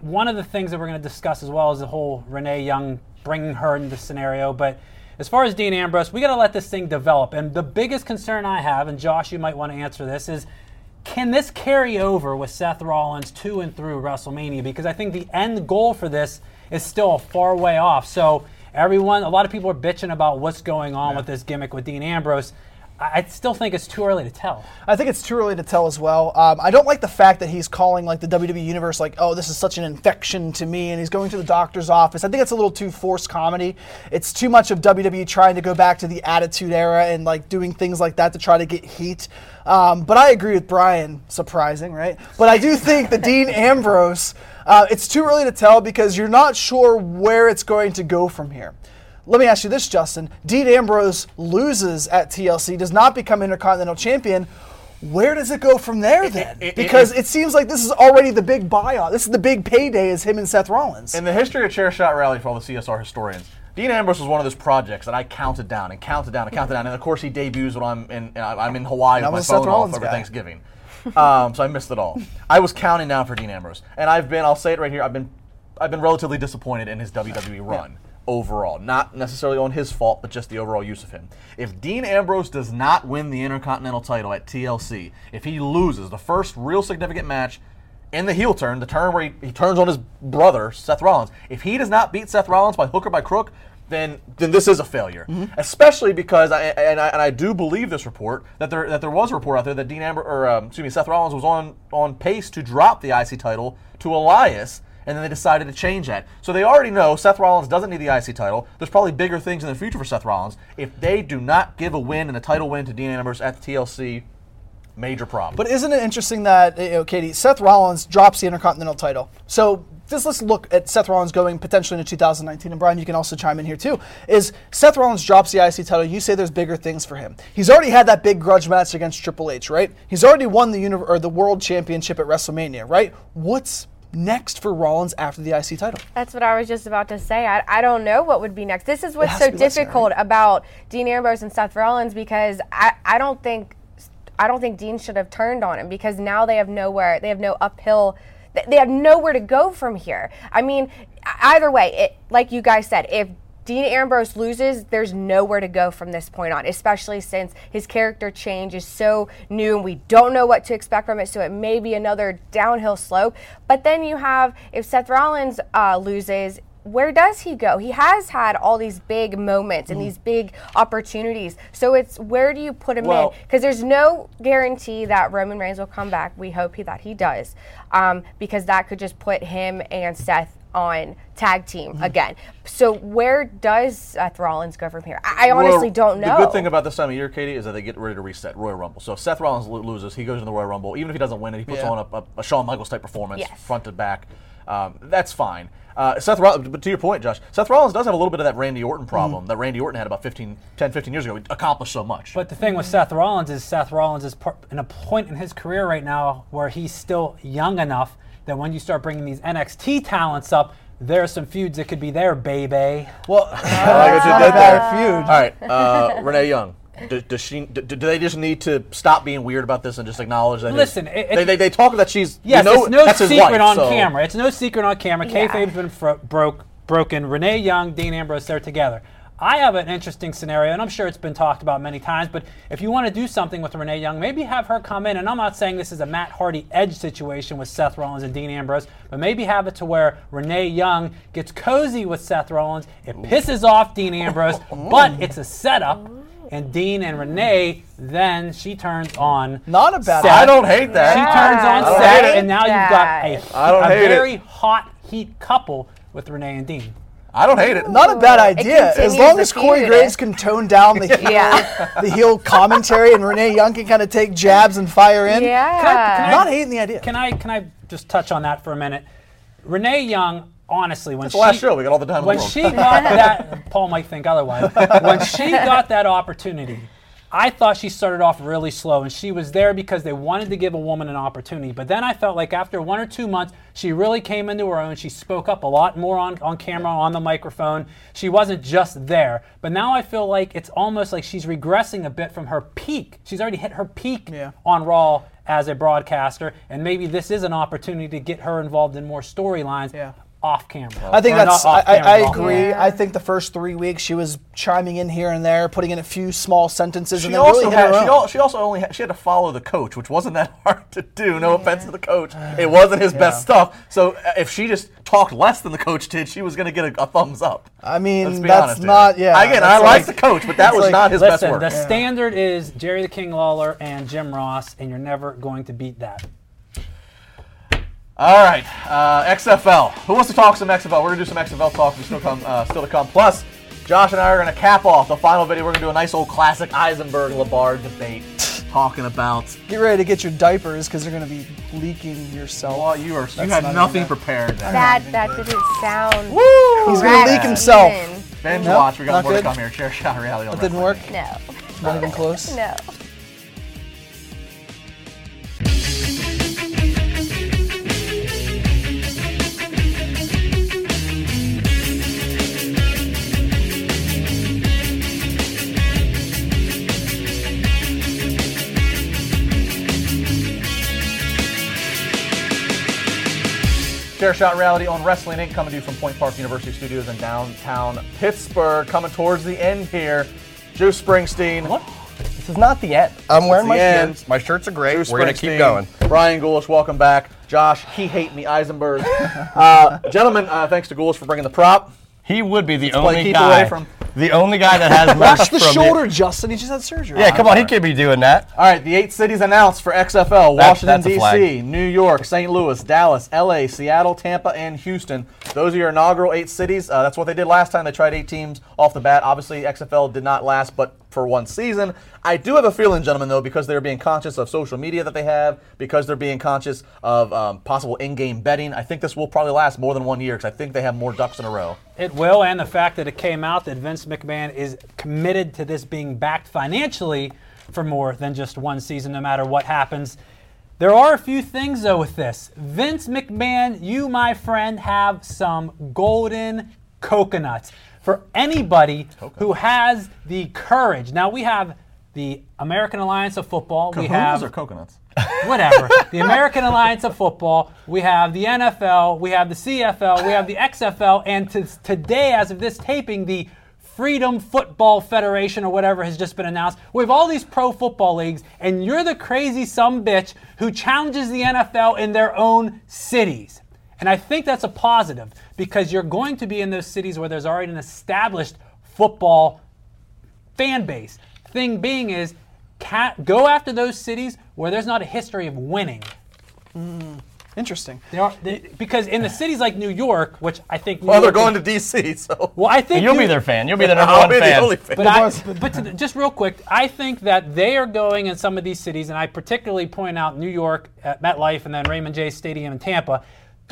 one of the things that we're going to discuss as well is the whole Renee Young bringing her into the scenario. But as far as Dean Ambrose, we got to let this thing develop. And the biggest concern I have, and Josh, you might want to answer this, is can this carry over with Seth Rollins to and through WrestleMania? Because I think the end goal for this is still a far way off. So everyone, a lot of people are bitching about what's going on with this gimmick with Dean Ambrose. I still think it's too early to tell. I think it's too early to tell as well. Um, I don't like the fact that he's calling like the WWE universe like, oh, this is such an infection to me, and he's going to the doctor's office. I think it's a little too forced comedy. It's too much of WWE trying to go back to the Attitude Era and like doing things like that to try to get heat. Um, but I agree with Brian. Surprising, right? But I do think the Dean <laughs> Ambrose. Uh, it's too early to tell because you're not sure where it's going to go from here. Let me ask you this, Justin. Dean Ambrose loses at TLC, does not become Intercontinental Champion. Where does it go from there then? because it- seems like this is already the big buyout. This is the big payday is him and Seth Rollins. In the history of Chair Shot Reality for all the CSR historians, Dean Ambrose was one of those projects that I counted down and counted down and counted down. And of course, he debuts when I'm in uh, I'm in Hawaii with my phone off over guy. Thanksgiving. um, so I missed it all. I was counting down for Dean Ambrose, and I've been I'll say it right here. I've been I've been relatively disappointed in his WWE run. Overall, not necessarily on his fault, but just the overall use of him. If Dean Ambrose does not win the Intercontinental title at TLC, if he loses the first real significant match in the heel turn, the turn where he, he turns on his brother, Seth Rollins, if he does not beat Seth Rollins by hook or by crook, then then this is a failure. Especially because I and, I and I do believe this report that there that there was a report out there that Dean Amber or um, excuse me Seth Rollins was on on pace to drop the IC title to Elias. And then they decided to change that. So they already know Seth Rollins doesn't need the IC title. There's probably bigger things in the future for Seth Rollins. If they do not give a win and a title win to Dean Ambrose at the TLC, major problem. But isn't it interesting that, you know, Katie, Seth Rollins drops the Intercontinental title. So just let's look at Seth Rollins going potentially into 2019. And Brian, you can also chime in here too. Is Seth Rollins drops the IC title? You say there's bigger things for him. He's already had that big grudge match against Triple H, right? He's already won the uni- or the World Championship at WrestleMania, right? What's next for Rollins after the IC title? That's what I was just about to say. I, I don't know what would be next. This is what's so to be less, difficult about Dean Ambrose and Seth Rollins because I, I don't think I don't think Dean should have turned on him because now they have nowhere they have no uphill they- they have nowhere to go from here. I mean, either way, it like you guys said, if Dean Ambrose loses, there's nowhere to go from this point on, especially since his character change is so new and we don't know what to expect from it. So it may be another downhill slope. But then you have, if Seth Rollins uh, loses, where does he go? He has had all these big moments and these big opportunities. So it's where do you put him Well- in? Because there's no guarantee that Roman Reigns will come back. We hope he, that he does, um, because that could just put him and Seth on tag team Mm-hmm. again. So where does Seth Rollins go from here? I, I honestly Royal- don't know. The good thing about this time of year, Katie, is that they get ready to reset Royal Rumble. So if Seth Rollins lo- loses, he goes in the Royal Rumble. Even if he doesn't win it, he puts Yeah. on a, a, a Shawn Michaels type performance, Yes. front to back. Um, that's fine. Uh, Seth Rollins, but to your point, Josh, Seth Rollins does have a little bit of that Randy Orton problem that Randy Orton had about 15, 10, 15 years ago. He accomplished so much. But the thing with Seth Rollins is Seth Rollins is par- in a point in his career right now where he's still young enough that when you start bringing these NXT talents up, there are some feuds that could be there, baby. Well, <laughs> I like what you did there. feud. All right, uh, Renee Young. Do, does she? Do, do they just need to stop being weird about this and just acknowledge that? it's- Listen, it- they, they, they talk that she's. Yes, you know, it's no that's secret wife, on so- camera. It's no secret on camera. Yeah. Kayfabe's been fro- broke, broken. Renee Young, Dean Ambrose, they're together. I have an interesting scenario, and I'm sure it's been talked about many times. But if you want to do something with Renee Young, maybe have her come in. And I'm not saying this is a Matt Hardy edge situation with Seth Rollins and Dean Ambrose, but maybe have it to where Renee Young gets cozy with Seth Rollins. It pisses off Dean Ambrose, <laughs> but it's a setup. And Dean and Renee, then she turns on. Not a bad Seth. I don't hate that. She turns on Seth, and now you've got a, I don't a hate it. very hot heat couple with Renee and Dean. I don't hate it. Not a bad idea. As long as Corey. Graves can tone down the <laughs> heel, Yeah. the heel commentary and Renee Young can kind of take jabs and fire in. yeah. Can I- Not hating the idea. Can I can I just touch on that for a minute? Renee Young, honestly, when It's she the last show. We got all the time in the when world. she got that, <laughs> Paul might think otherwise. When she <laughs> got that opportunity, I thought she started off really slow, and she was there because they wanted to give a woman an opportunity. But then I felt like after one or two months, she really came into her own. She spoke up a lot more on, on camera, on the microphone. She wasn't just there. But now I feel like it's almost like she's regressing a bit from her peak. She's already hit her peak Yeah. on Raw as a broadcaster, and maybe this is an opportunity to get her involved in more storylines Yeah. Off camera. I think Or that's. I, off I, I agree. Yeah. I think the first three weeks she was chiming in here and there, putting in a few small sentences, She and then also, really had, she, al- she also only had, she had to follow the coach, which wasn't that <laughs> hard to do. No offense to the coach, it wasn't his best stuff. So uh, if she just talked less than the coach did, she was going to get a, a thumbs up. I mean, Let's be that's honest here. not. Yeah. Again, I that's like like- the coach, but that was like- not his best Listen, work. the standard is Jerry the King Lawler and Jim Ross, and you're never going to beat that. All right, uh, XFL. Who wants to talk some XFL? We're gonna do some XFL talk. We still come, uh, still to come. Plus, Josh and I are gonna cap off the final video. We're gonna do a nice old classic Eisenberg Labarde debate, talking about. Get ready to get your diapers because they're going to be leaking yourself. Well, you are you That's had not nothing even prepared. Then. That that didn't sound. Woo! He's going to leak correct himself. even. Binge Nope, watch. We got not more to good. come here. Chair shot reality. On That didn't wrestling. work. No, Not even close. no. Chair Shot Reality on Wrestling Inc. coming to you from Point Park University Studios in downtown Pittsburgh. Coming towards the end here. Juice Springsteen. What? This is not the end. I'm wearing the my end. shirts. My shirts are great. Bruce We're gonna keep going. Brian Goulash, welcome back. Josh, he hate me, Eisenberg. <laughs> uh, gentlemen, uh, thanks to Goulash for bringing the prop. He would be the play only keep guy. away from- The only guy that has <laughs> Watch the shoulder, Justin. He just had surgery. Yeah, come on. He could be doing that. All right, the eight cities announced for XFL: Washington that's a D.C., flag. New York, St. Louis, Dallas, L.A., Seattle, Tampa, and Houston. Those are your inaugural eight cities. Uh, that's what they did last time. They tried eight teams off the bat. Obviously, XFL did not last, but for one season. I do have a feeling, gentlemen, though, because they're being conscious of social media that they have, because they're being conscious of um, possible in-game betting. I think this will probably last more than one year because I think they have more ducks in a row. It will, and the fact that it came out that Vince McMahon is committed to this being backed financially for more than just one season, no matter what happens. There are a few things, though, with this. Vince McMahon, you, my friend, have some golden coconuts for anybody who has the courage. Now, we have the American Alliance of Football. we have or coconuts? <laughs> whatever. the American Alliance of Football. We have the NFL. We have the CFL. We have the XFL. And to, today, as of this taping, the Freedom Football Federation or whatever has just been announced. We have all these pro football leagues, and you're the crazy some bitch who challenges the NFL in their own cities. And I think that's a positive because you're going to be in those cities where there's already an established football fan base. Thing being is, ca go after those cities where there's not a history of winning. Hmm, interesting. There are, they- because in the cities like New York, which I think New Well, they're going is- to DC, so. Well, I think You'll New- be their fan. You'll be the <laughs> number I'll one be the fan. only fan. But, I, but to the, just real quick, I think that they are going in some of these cities, and I particularly point out New York at MetLife and then Raymond J Stadium in Tampa.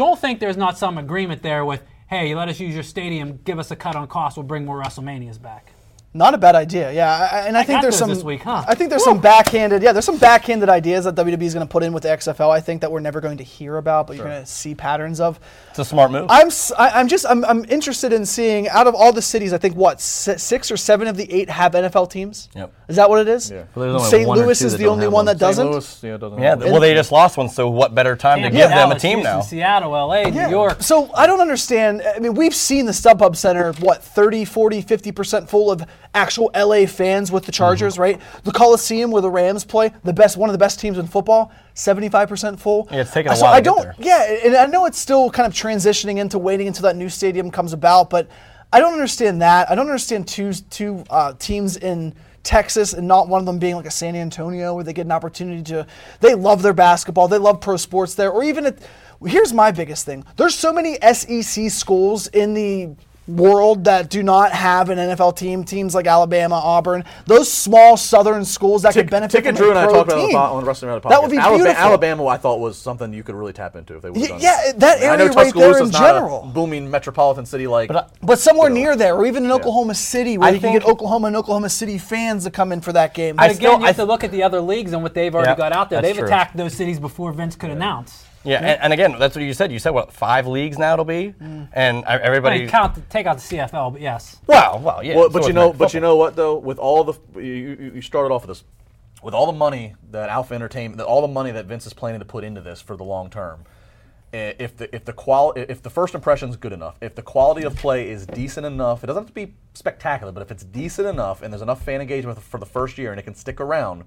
Don't think there's not some agreement there with, hey, you let us use your stadium, give us a cut on cost, we'll bring more WrestleManias back. Not a bad idea, yeah. I, I- and I, think got there's some. this week, huh? I think there's some backhanded, yeah. There's some backhanded ideas that WWE is going to put in with the XFL. I think that we're never going to hear about, but you're going to see patterns of. It's a smart move. I'm s- I, am just I'm, I'm interested in seeing out of all the cities. I think what six or seven of the eight have NFL teams. Yep. Is that what it is? Yeah. Well, St. Louis is the only one one. that doesn't. Louis, yeah, doesn't yeah, well, they just lost one, so what better time to Tampa, give them a Dallas, team Houston, now? Seattle, LA, New York. So I don't understand. I mean, we've seen the StubHub Center, what, 30, 40, 50% full of actual LA fans with the Chargers, Mm-hmm. right? The Coliseum where the Rams play, the best, one of the best teams in football, 75% full. Yeah, it's taken a so while I to don't, there. yeah, and I know it's still kind of transitioning into waiting until that new stadium comes about, but I don't understand that. I don't understand two, two uh, teams in Texas and not one of them being like a San Antonio where they get an opportunity to. They love their basketball. They love pro sports there. Or even at. Here's my biggest thing. There's so many SEC schools in the world that do not have an NFL team. Teams like Alabama, Auburn, those small Southern schools that could benefit Tick from and Drew a and I talked about team. on the on the Wrestling Reddit podcast. That would be Alabama, beautiful. Alabama, I thought was something you could really tap into if they would have Y- yeah, that. that I know area right there Tuscaloosa's in not a general. booming metropolitan city like. But uh, But somewhere You know. near there, or even in Oklahoma City, where I you can get Oklahoma and Oklahoma City fans to come in for that game. I But again, still- you have I- to look at the other leagues and what they've already Yeah, got out there. They've true. attacked those cities before Vince could announce. Yeah, and, and again, that's what you said. You said what five leagues now it'll be, mm. and I- I everybody. mean, count, the- take out the CFL, but yes. Well, well, yeah. Well, but is you know, American but you know what though? With all the you, you, you started off with this, with all the money that Alpha Entertainment, that all the money that Vince is planning to put into this for the long term, if the if the qual if the first impression is good enough, if the quality of play is decent enough, it doesn't have to be spectacular, but if it's decent enough and there's enough fan engagement for the first year and it can stick around,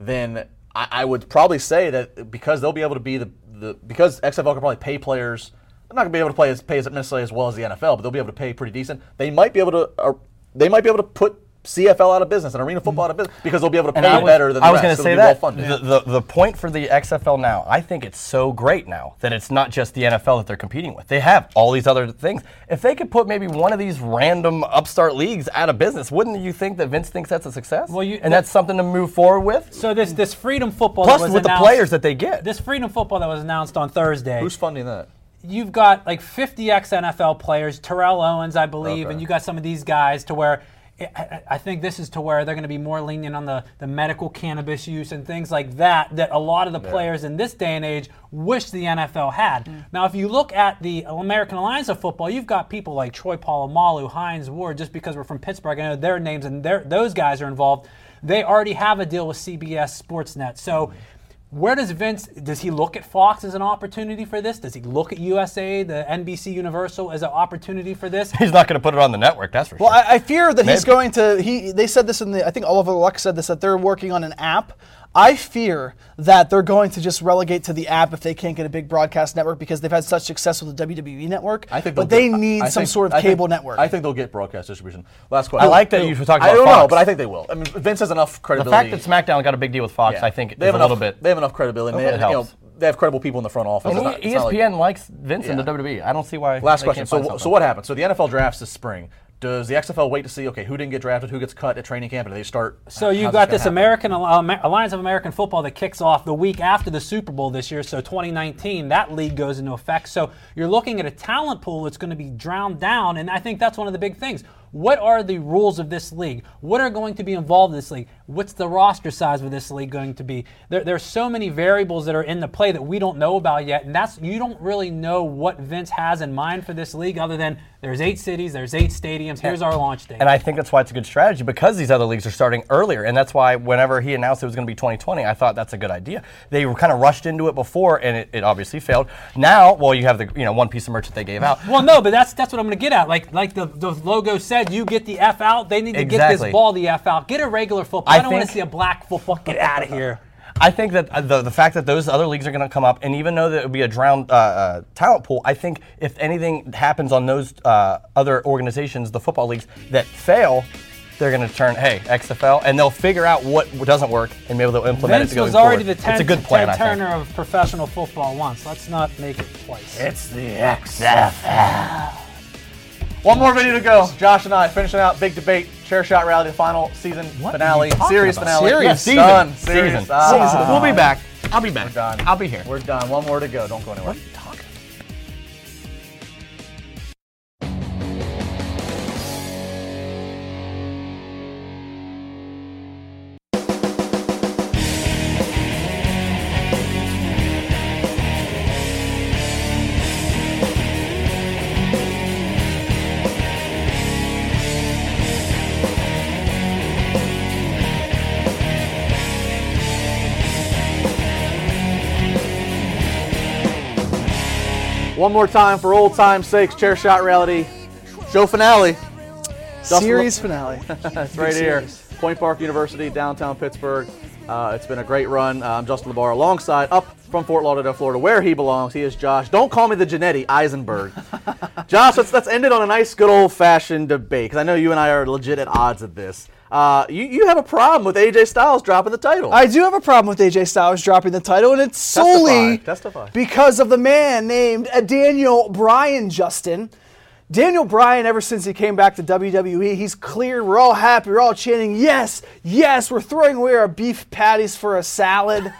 then I, I would probably say that because they'll be able to be the, the because XFL can probably pay players. They're not going to be able to play as pay as necessarily as well as the NFL, but they'll be able to pay pretty decent. They might be able to. Uh, they might be able to put CFL out of business and arena football out of business because they'll be able to pay And I was, better than I the was going to say that well-funded. the, the the point for the XFL now, I think it's so great now that it's not just the NFL that they're competing with. They have all these other things. If they could put maybe one of these random upstart leagues out of business, wouldn't you think that Vince thinks that's a success? Well, you- and that's something to move forward with. So this this freedom football Plus, that was with the announced- players that they get. this freedom football that was announced on Thursday. Who's funding that? you've got like 50 ex NFL players, Terrell Owens, I believe, Okay. and you got some of these guys to where I- I, I think this is to where they're going to be more lenient on the, the medical cannabis use and things like that, that a lot of the players in this day and age wish the NFL had. Mm. Now, if you look at the American Alliance of Football, you've got people like Troy Polamalu, Hines Ward, just because we're from Pittsburgh, I know their names and their, those guys are involved. They already have a deal with CBS Sportsnet. So, mm. Where does Vince does he look at Fox as an opportunity for this? Does he look at USA, the NBC Universal as an opportunity for this? He's not going to put it on the network. That's for Well, sure. I, I fear that he's going to. He they said this in the. I think Oliver Luck said this that they're working on an app. I fear that they're going to just relegate to the app if they can't get a big broadcast network because they've had such success with the WWE network. I think, but they'll get- need I some think- sort of I think- cable network. I think they'll get broadcast distribution. Last question. I like that you talked I about don't know, Fox. but I think they will. I mean, Vince has enough credibility. the fact that SmackDown got a big deal with Fox, Yeah. I think, they is have a little bit. They have enough credibility. and It They, you know, helps. they have credible people in the front office. And It's not- it's not like- ESPN likes Vince in Yeah. the WWE. I don't see why. Last they question. can't So, find wh- so what happens? So the NFL drafts this spring. Does the XFL wait to see okay who didn't get drafted, who gets cut at training camp, and do they start? So you've got gonna this? American Al- Alliance of American Football that kicks off the week after the Super Bowl this year. So 2019, that league goes into effect. So you're looking at a talent pool that's going to be drowned down, and I think that's one of the big things. What are the rules of this league? What are going to be involved in this league? What's the roster size of this league going to be? There, there's so many variables that are in the play that we don't know about yet, and that's you don't really know what Vince has in mind for this league, other than there's eight cities, there's eight stadiums. Here's our launch date. And I think that's why it's a good strategy because these other leagues are starting earlier. And that's why whenever he announced it was going to be 2020, I thought that's a good idea. They were kind of rushed into it before and it, it obviously failed. Now, well, you have the you know one piece of merch that they gave out. Well, no, but that's that's what I'm going to get at. Like like the, the logo said, you get the F out. They need to get this ball the F out. Get a regular football. I I, don't want to see a black football. Get out of here. I think that uh, the, the fact that those other leagues are going to come up, and even though that it would be a drowned uh, uh, talent pool, I think if anything happens on those uh, other organizations, the football leagues that fail, they're going to turn, hey, XFL, and they'll figure out what doesn't work, and maybe they'll implement Vince it going was already forward. the Ted, It's a good plan, Ted I think. Turner of professional football once. Let's not make it twice. It's the XFL. One more video to go. Josh and I finishing out big debate, chair shot reality final season finale, series finale. Series. Yes, Season. Done. Season. Series. Ah. We'll be back. I'll be back. done. I'll be here. We're done. One more to go. Don't go anywhere. One more time for old time's sakes, chair shot reality show finale. Series finale. <laughs> It's right here. Point Park University, downtown Pittsburgh. Uh, it's been a great run. Uh, I'm Justin LaBar alongside, up from Fort Lauderdale, Florida, where he belongs. He is Josh. Don't call me the Genetti Eisenberg. <laughs> Josh, let's, let's end it on a nice, good old fashioned debate, because I know you and I are legit at odds at this. Uh, you, you have a problem with AJ Styles dropping the title. I do have a problem with AJ Styles dropping the title, and it's solely Testify. because of the man named uh, Daniel Bryan, Justin. Daniel Bryan, ever since he came back to WWE, he's cleared. We're all happy. We're all chanting, yes, yes, we're throwing away our beef patties for a salad.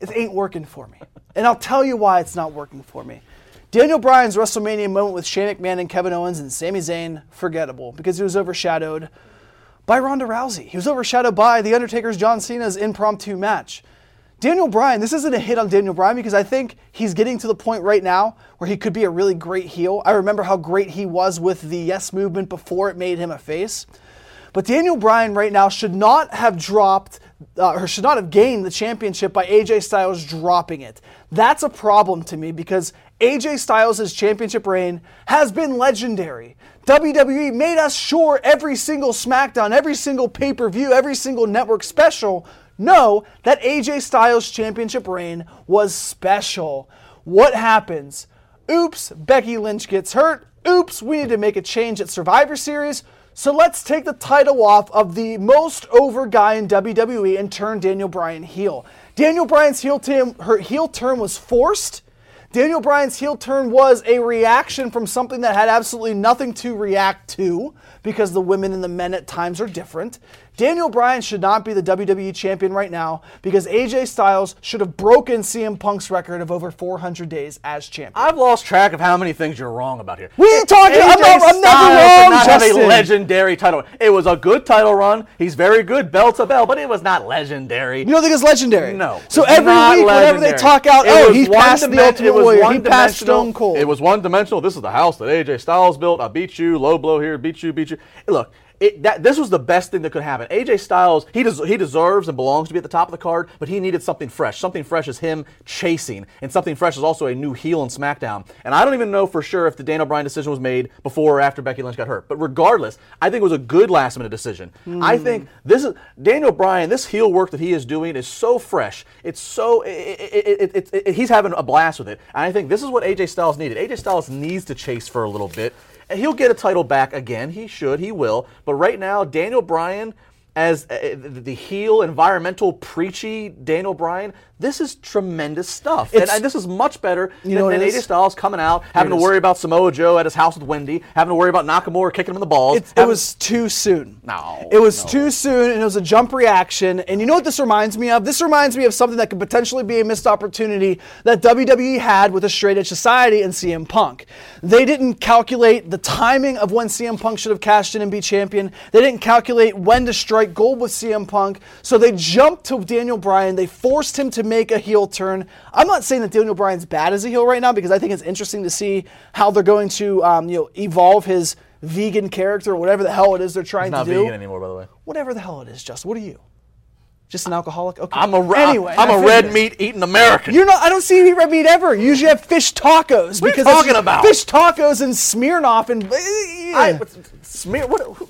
it ain't working for me. And I'll tell you why it's not working for me. Daniel Bryan's WrestleMania moment with Shane McMahon and Kevin Owens and Sami Zayn, forgettable because he was overshadowed by Ronda Rousey. He was overshadowed by The Undertaker's John Cena's impromptu match. Daniel Bryan, this isn't a hit on Daniel Bryan because I think he's getting to the point right now where he could be a really great heel. I remember how great he was with the Yes movement before it made him a face. But Daniel Bryan right now should not have dropped uh, or should not have gained the championship by AJ Styles dropping it. That's a problem to me because AJ Styles' championship reign has been legendary. WWE made us sure every single SmackDown, every single pay per view, every single network special know that AJ Styles' championship reign was special. What happens? Oops, Becky Lynch gets hurt. Oops, we need to make a change at Survivor Series. So let's take the title off of the most over guy in WWE and turn Daniel Bryan heel. Daniel Bryan's heel her heel turn was forced. Daniel Bryan's heel turn was a reaction from something that had absolutely nothing to react to because the women and the men at times are different. Daniel Bryan should not be the WWE champion right now because AJ Styles should have broken CM Punk's record of over 400 days as champion. I've lost track of how many things you're wrong about here. We ain't talking- I'm AJ not- I'm never wrong, not have a legendary title. It was a good title run. He's very good, bell to bell, but it was not legendary. You don't think it's legendary? No. So every week, whenever legendary. they talk out, It oh, he passed the Ultimate Warrior, he passed Stone Cold. It was one dimensional. This is the house that AJ Styles built. I beat you. Low blow here. Beat you. Beat you. Look. It, that, this was the best thing that could happen. AJ Styles, he, des- he deserves and belongs to be at the top of the card, but he needed something fresh. Something fresh is him chasing, and something fresh is also a new heel in SmackDown. And I don't even know for sure if the Daniel Bryan decision was made before or after Becky Lynch got hurt. But regardless, I think it was a good last minute decision. I hmm. think this is Daniel Bryan. This heel work that he is doing is so fresh. It's so it, it, it, it, it- he's having a blast with it. And I think this is what AJ Styles needed. AJ Styles needs to chase for a little bit. He'll get a title back again. He should. He will. But right now, Daniel Bryan, as uh, the the heel, environmental, preachy Daniel Bryan, this is tremendous stuff. And, and this is much better You than, than AJ? Styles coming out, having to worry about Samoa Joe at his house with Wendy, having to worry about Nakamura kicking him in the balls. It, it was too soon. No, It was no. too soon, and it was a jump reaction. And you know what this reminds me of? This reminds me of something that could potentially be a missed opportunity that WWE had with a straight edge society and CM Punk. They didn't calculate the timing of when CM Punk should have cashed in and be champion. They didn't calculate when to strike gold with CM Punk. So they jumped to Daniel Bryan. They forced him to make a heel turn. I'm not saying that Daniel Bryan's bad as a heel right now because I think it's interesting to see how they're going to um, you know evolve his vegan character or whatever the hell it is they're trying to do. Not vegan anymore, by the way. Whatever the hell it is, Justin. What are you? Just an alcoholic? Okay. I'm a re- anyway. I'm a red meat eating American. You're not. I don't see you eat red meat ever. You usually have fish tacos. What are you talking about? Fish tacos and Smirnoff and. I, smear what? who-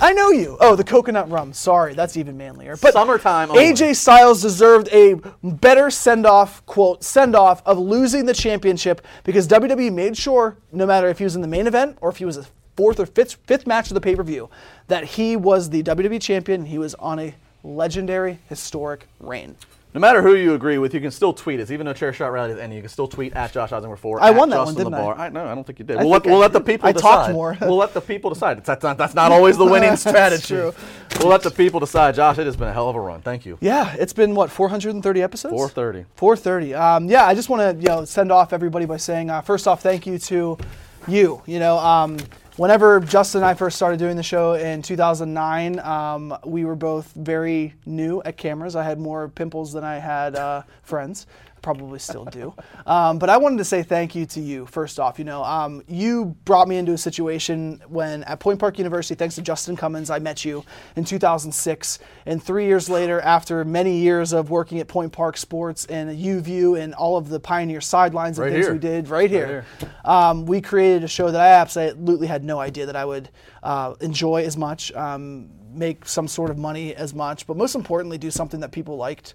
I know you. Oh, the coconut rum. Sorry, that's even manlier. But Summertime only. AJ Styles deserved a better send off, quote, send off of losing the championship because WWE made sure, no matter if he was in the main event or if he was a fourth or fifth, fifth match of the pay per view, that he was the WWE champion and he was on a legendary, historic reign. No matter who you agree with, you can still tweet us. Even though chair shot reality is ending, you can still tweet at Josh Eisinger four. I won that one, Justin didn't I? LaBar. I? No, I don't think you did. I We'll let, we'll let the people I decide. talked more. we'll let the people decide. That's not, that's not always the winning <laughs> strategy. true. We'll let the people decide. Josh, it has been a hell of a run. Thank you. Yeah, it's been what 430 episodes. 430. 430. Um, yeah, I just want to you know send off everybody by saying uh, first off, thank you to you. You know, um, whenever Justin and I first started doing the show in 2009, um, we were both very new at cameras. I had more pimples than I had uh, friends. Probably still do. Um, but I wanted to say thank you to you, first off. You know, um, you brought me into a situation when at Point Park University, thanks to Justin Cummins, I met you in 2006. And three years later, after many years of working at Point Park Sports and UView and all of the Pioneer sidelines and Right things here. we did right here, um, we created a show that I absolutely had no idea that I would uh, enjoy as much, um, make some sort of money as much, but most importantly, do something that people liked.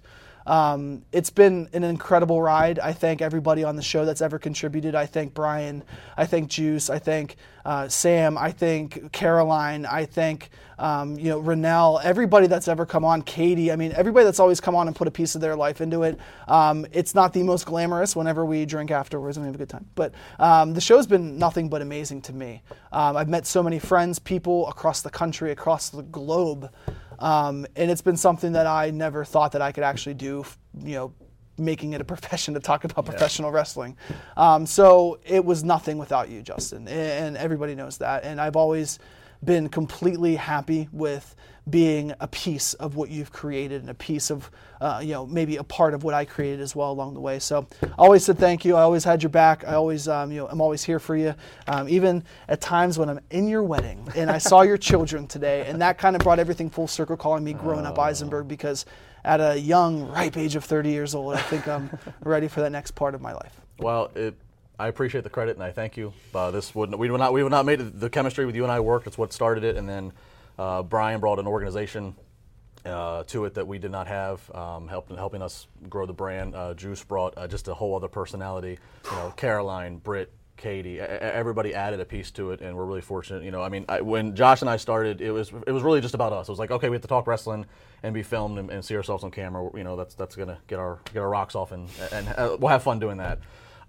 Um, it's been an incredible ride. I thank everybody on the show that's ever contributed. I thank Brian. I thank Juice. I thank uh, Sam. I thank Caroline. I thank um, you know Renell. Everybody that's ever come on. Katie. I mean, everybody that's always come on and put a piece of their life into it. Um, it's not the most glamorous. Whenever we drink afterwards and we have a good time, but um, the show's been nothing but amazing to me. Um, I've met so many friends, people across the country, across the globe. Um, and it's been something that I never thought that I could actually do, you know, making it a <laughs> profession to talk about professional wrestling. Um, so it was nothing without you, Justin, and everybody knows that. And I've always been completely happy with being a piece of what you've created and a piece of, uh, you know, maybe a part of what I created as well along the way. So I always said thank you. I always had your back. I always, um, you know, I'm always here for you. Um, even at times when I'm in your wedding and I saw your children today, and that kind of brought everything full circle, calling me grown up Eisenberg because at a young, ripe age of 30 years old, I think I'm <laughs> ready for that next part of my life. Well, it, I appreciate the credit and I thank you. Uh, this would we would not we would not made it, the chemistry with you and I worked. It's what started it, and then uh, Brian brought an organization uh, to it that we did not have, um, helping helping us grow the brand. Uh, Juice brought uh, just a whole other personality. You know, Caroline, Britt. Katie, e- everybody added a piece to it, and we're really fortunate. You know, I mean, I, when Josh and I started, it was it was really just about us. It was like, okay, we have to talk wrestling and be filmed and, and see ourselves on camera. You know, that's that's gonna get our get our rocks off, and and uh, we'll have fun doing that.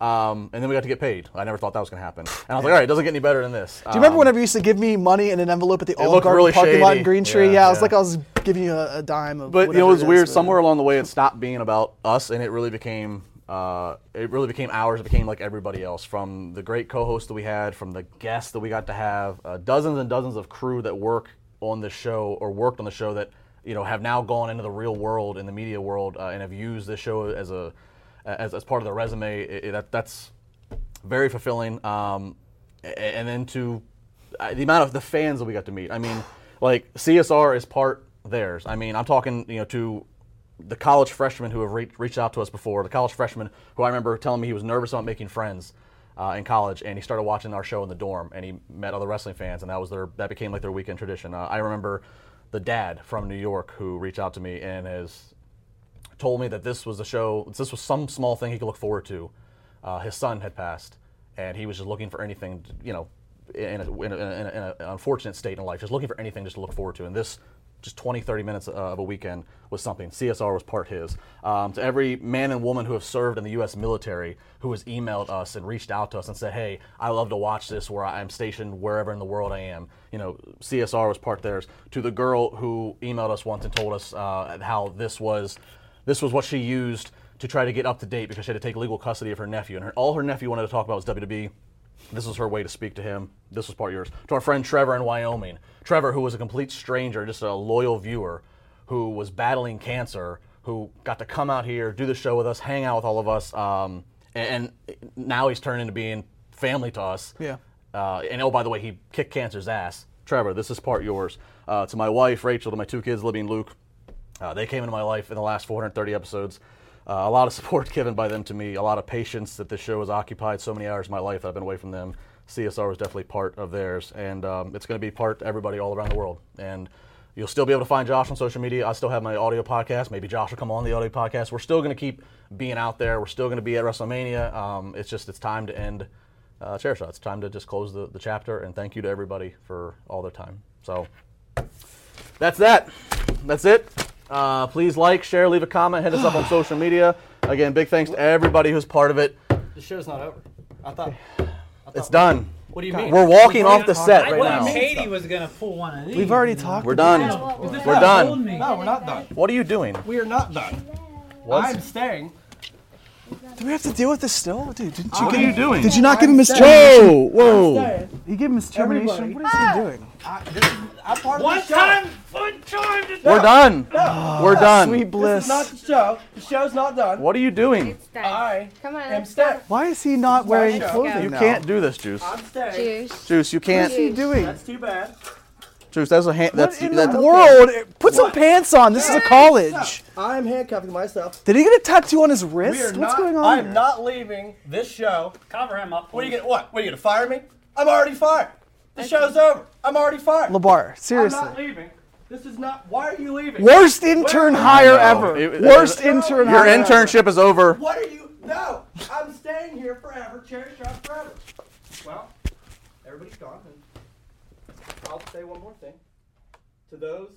Um, and then we got to get paid. I never thought that was gonna happen. And I was like, all right, it doesn't get any better than this. Do you remember Um, whenever you used to give me money in an envelope at the Olive Garden really parking lot in. Green Tree? Yeah, Yeah, it was like I was giving you a, a dime of. But you know, it was is, weird. but- Somewhere along the way, it stopped being about us, and it really became uh, it really became ours. It became like everybody else. From the great co-hosts that we had, from the guests that we got to have, uh, dozens and dozens of crew that work on the show or worked on the show that you know have now gone into the real world in the media world uh, and have used this show as a as, as part of their resume. It, it- that that's very fulfilling. Um, and then to uh, the amount of the fans that we got to meet. I mean, like CSR is part theirs. I mean, I'm talking you know to the college freshmen who have re- reached out to us before. The college freshman who I remember telling me he was nervous about making friends. Uh, in college, and he started watching our show in the dorm, and he met other wrestling fans, and that was their that became like their weekend tradition. Uh, I remember the dad from New York who reached out to me and has told me that this was a show, this was some small thing he could look forward to. Uh, his son had passed, and he was just looking for anything, to, you know, in, a, in, a, in, an unfortunate state in life, just looking for anything just to look forward to. And this, just 20, 30 minutes uh, of a weekend was something. CSR was part his. Um, to every man and woman who have served in the U.S. military who has emailed us and reached out to us and said, hey, I love to watch this where I'm stationed wherever in the world I am. You know, CSR was part theirs. To the girl who emailed us once and told us uh, how this was this was what she used to try to get up to date because she had to take legal custody of her nephew. And her, all her nephew wanted to talk about was WWE. This was her way to speak to him. This was part of yours. To our friend Trevor in Wyoming. Trevor, who was a complete stranger, just a loyal viewer, who was battling cancer, who got to come out here, do the show with us, hang out with all of us. Um, and, and now he's turned into being family to us. Yeah. Uh, and oh, by the way, he kicked cancer's ass. Trevor, this is part yours. Uh, to my wife, Rachel, to my two kids, Libby and Luke, uh, they came into my life in the last 430 episodes. Uh, a lot of <laughs> support given by them to me, a lot of patience that this show has occupied so many hours of my life that I've been away from them. CSR was definitely part of theirs, and um, it's going to be part to everybody all around the world. And you'll still be able to find Josh on social media. I still have my audio podcast. Maybe Josh will come on the audio podcast. We're still going to keep being out there. We're still going to be at WrestleMania. Um, it's just it's time to end uh, Chair Shot. It's time to just close the, the chapter. And thank you to everybody for all their time. So that's that. That's it. Uh, please like, share, leave a comment, hit us up on <sighs> social media. Again, big thanks to everybody who's part of it. The show's not over. I thought. It's done. What do you mean? We're walking off the set I right thought now. Katie was gonna pull one of these. We've already talked. We're done. Is this We're done. No, we're not done. What are you doing? We are not done. I'm staying. it. Do we have to deal with this still, dude? Didn't you? What are you doing? Did you not give him his Whoa, termination? whoa. You gave him his termination. Everybody. What is he doing? I, this is, I'm part of One the show. time, one time. to- We're done. Ah, We're done. Sweet This bliss. is not the show. The show's not done. What are you doing? It's done. I Come on. am staying. Why is he not wearing show. clothing You now? can't do this, Juice. I'm staying. Juice. Juice, you can't. What is he doing? That's too bad. Juice, that's a hand. That's What in that's the world? Put some pants on. This is a college. I'm handcuffing myself. Did he get a tattoo on his We wrist? are What's not, going on? I'm here? not leaving this show. Cover him up. What are you gonna what? What are you gonna fire me? I'm already fired. The show's over. I'm already fired. Labar, seriously. I'm seriously. not leaving. This is not. Why are you leaving? Worst intern Wait, hire No. ever. It- Worst it- intern Your hire ever. internship is over. What are you? No, I'm staying here forever. Cherry shot forever. Well, everybody's gone. And I'll say one more thing to those.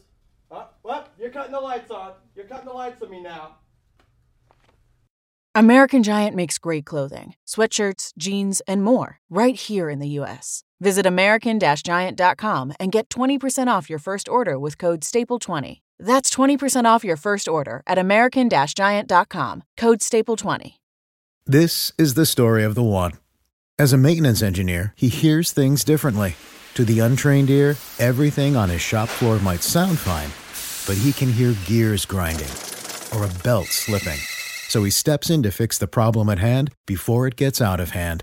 Uh, well, you're cutting the lights on. You're cutting the lights on me now. American Giant makes great clothing, sweatshirts, jeans, and more right here in the U.S. Visit American Giant.com and get 20% off your first order with code STAPLE20. That's 20% off your first order at American Giant.com, code STAPLE20. This is the story of the one. As a maintenance engineer, he hears things differently. To the untrained ear, everything on his shop floor might sound fine, but he can hear gears grinding or a belt slipping. So he steps in to fix the problem at hand before it gets out of hand.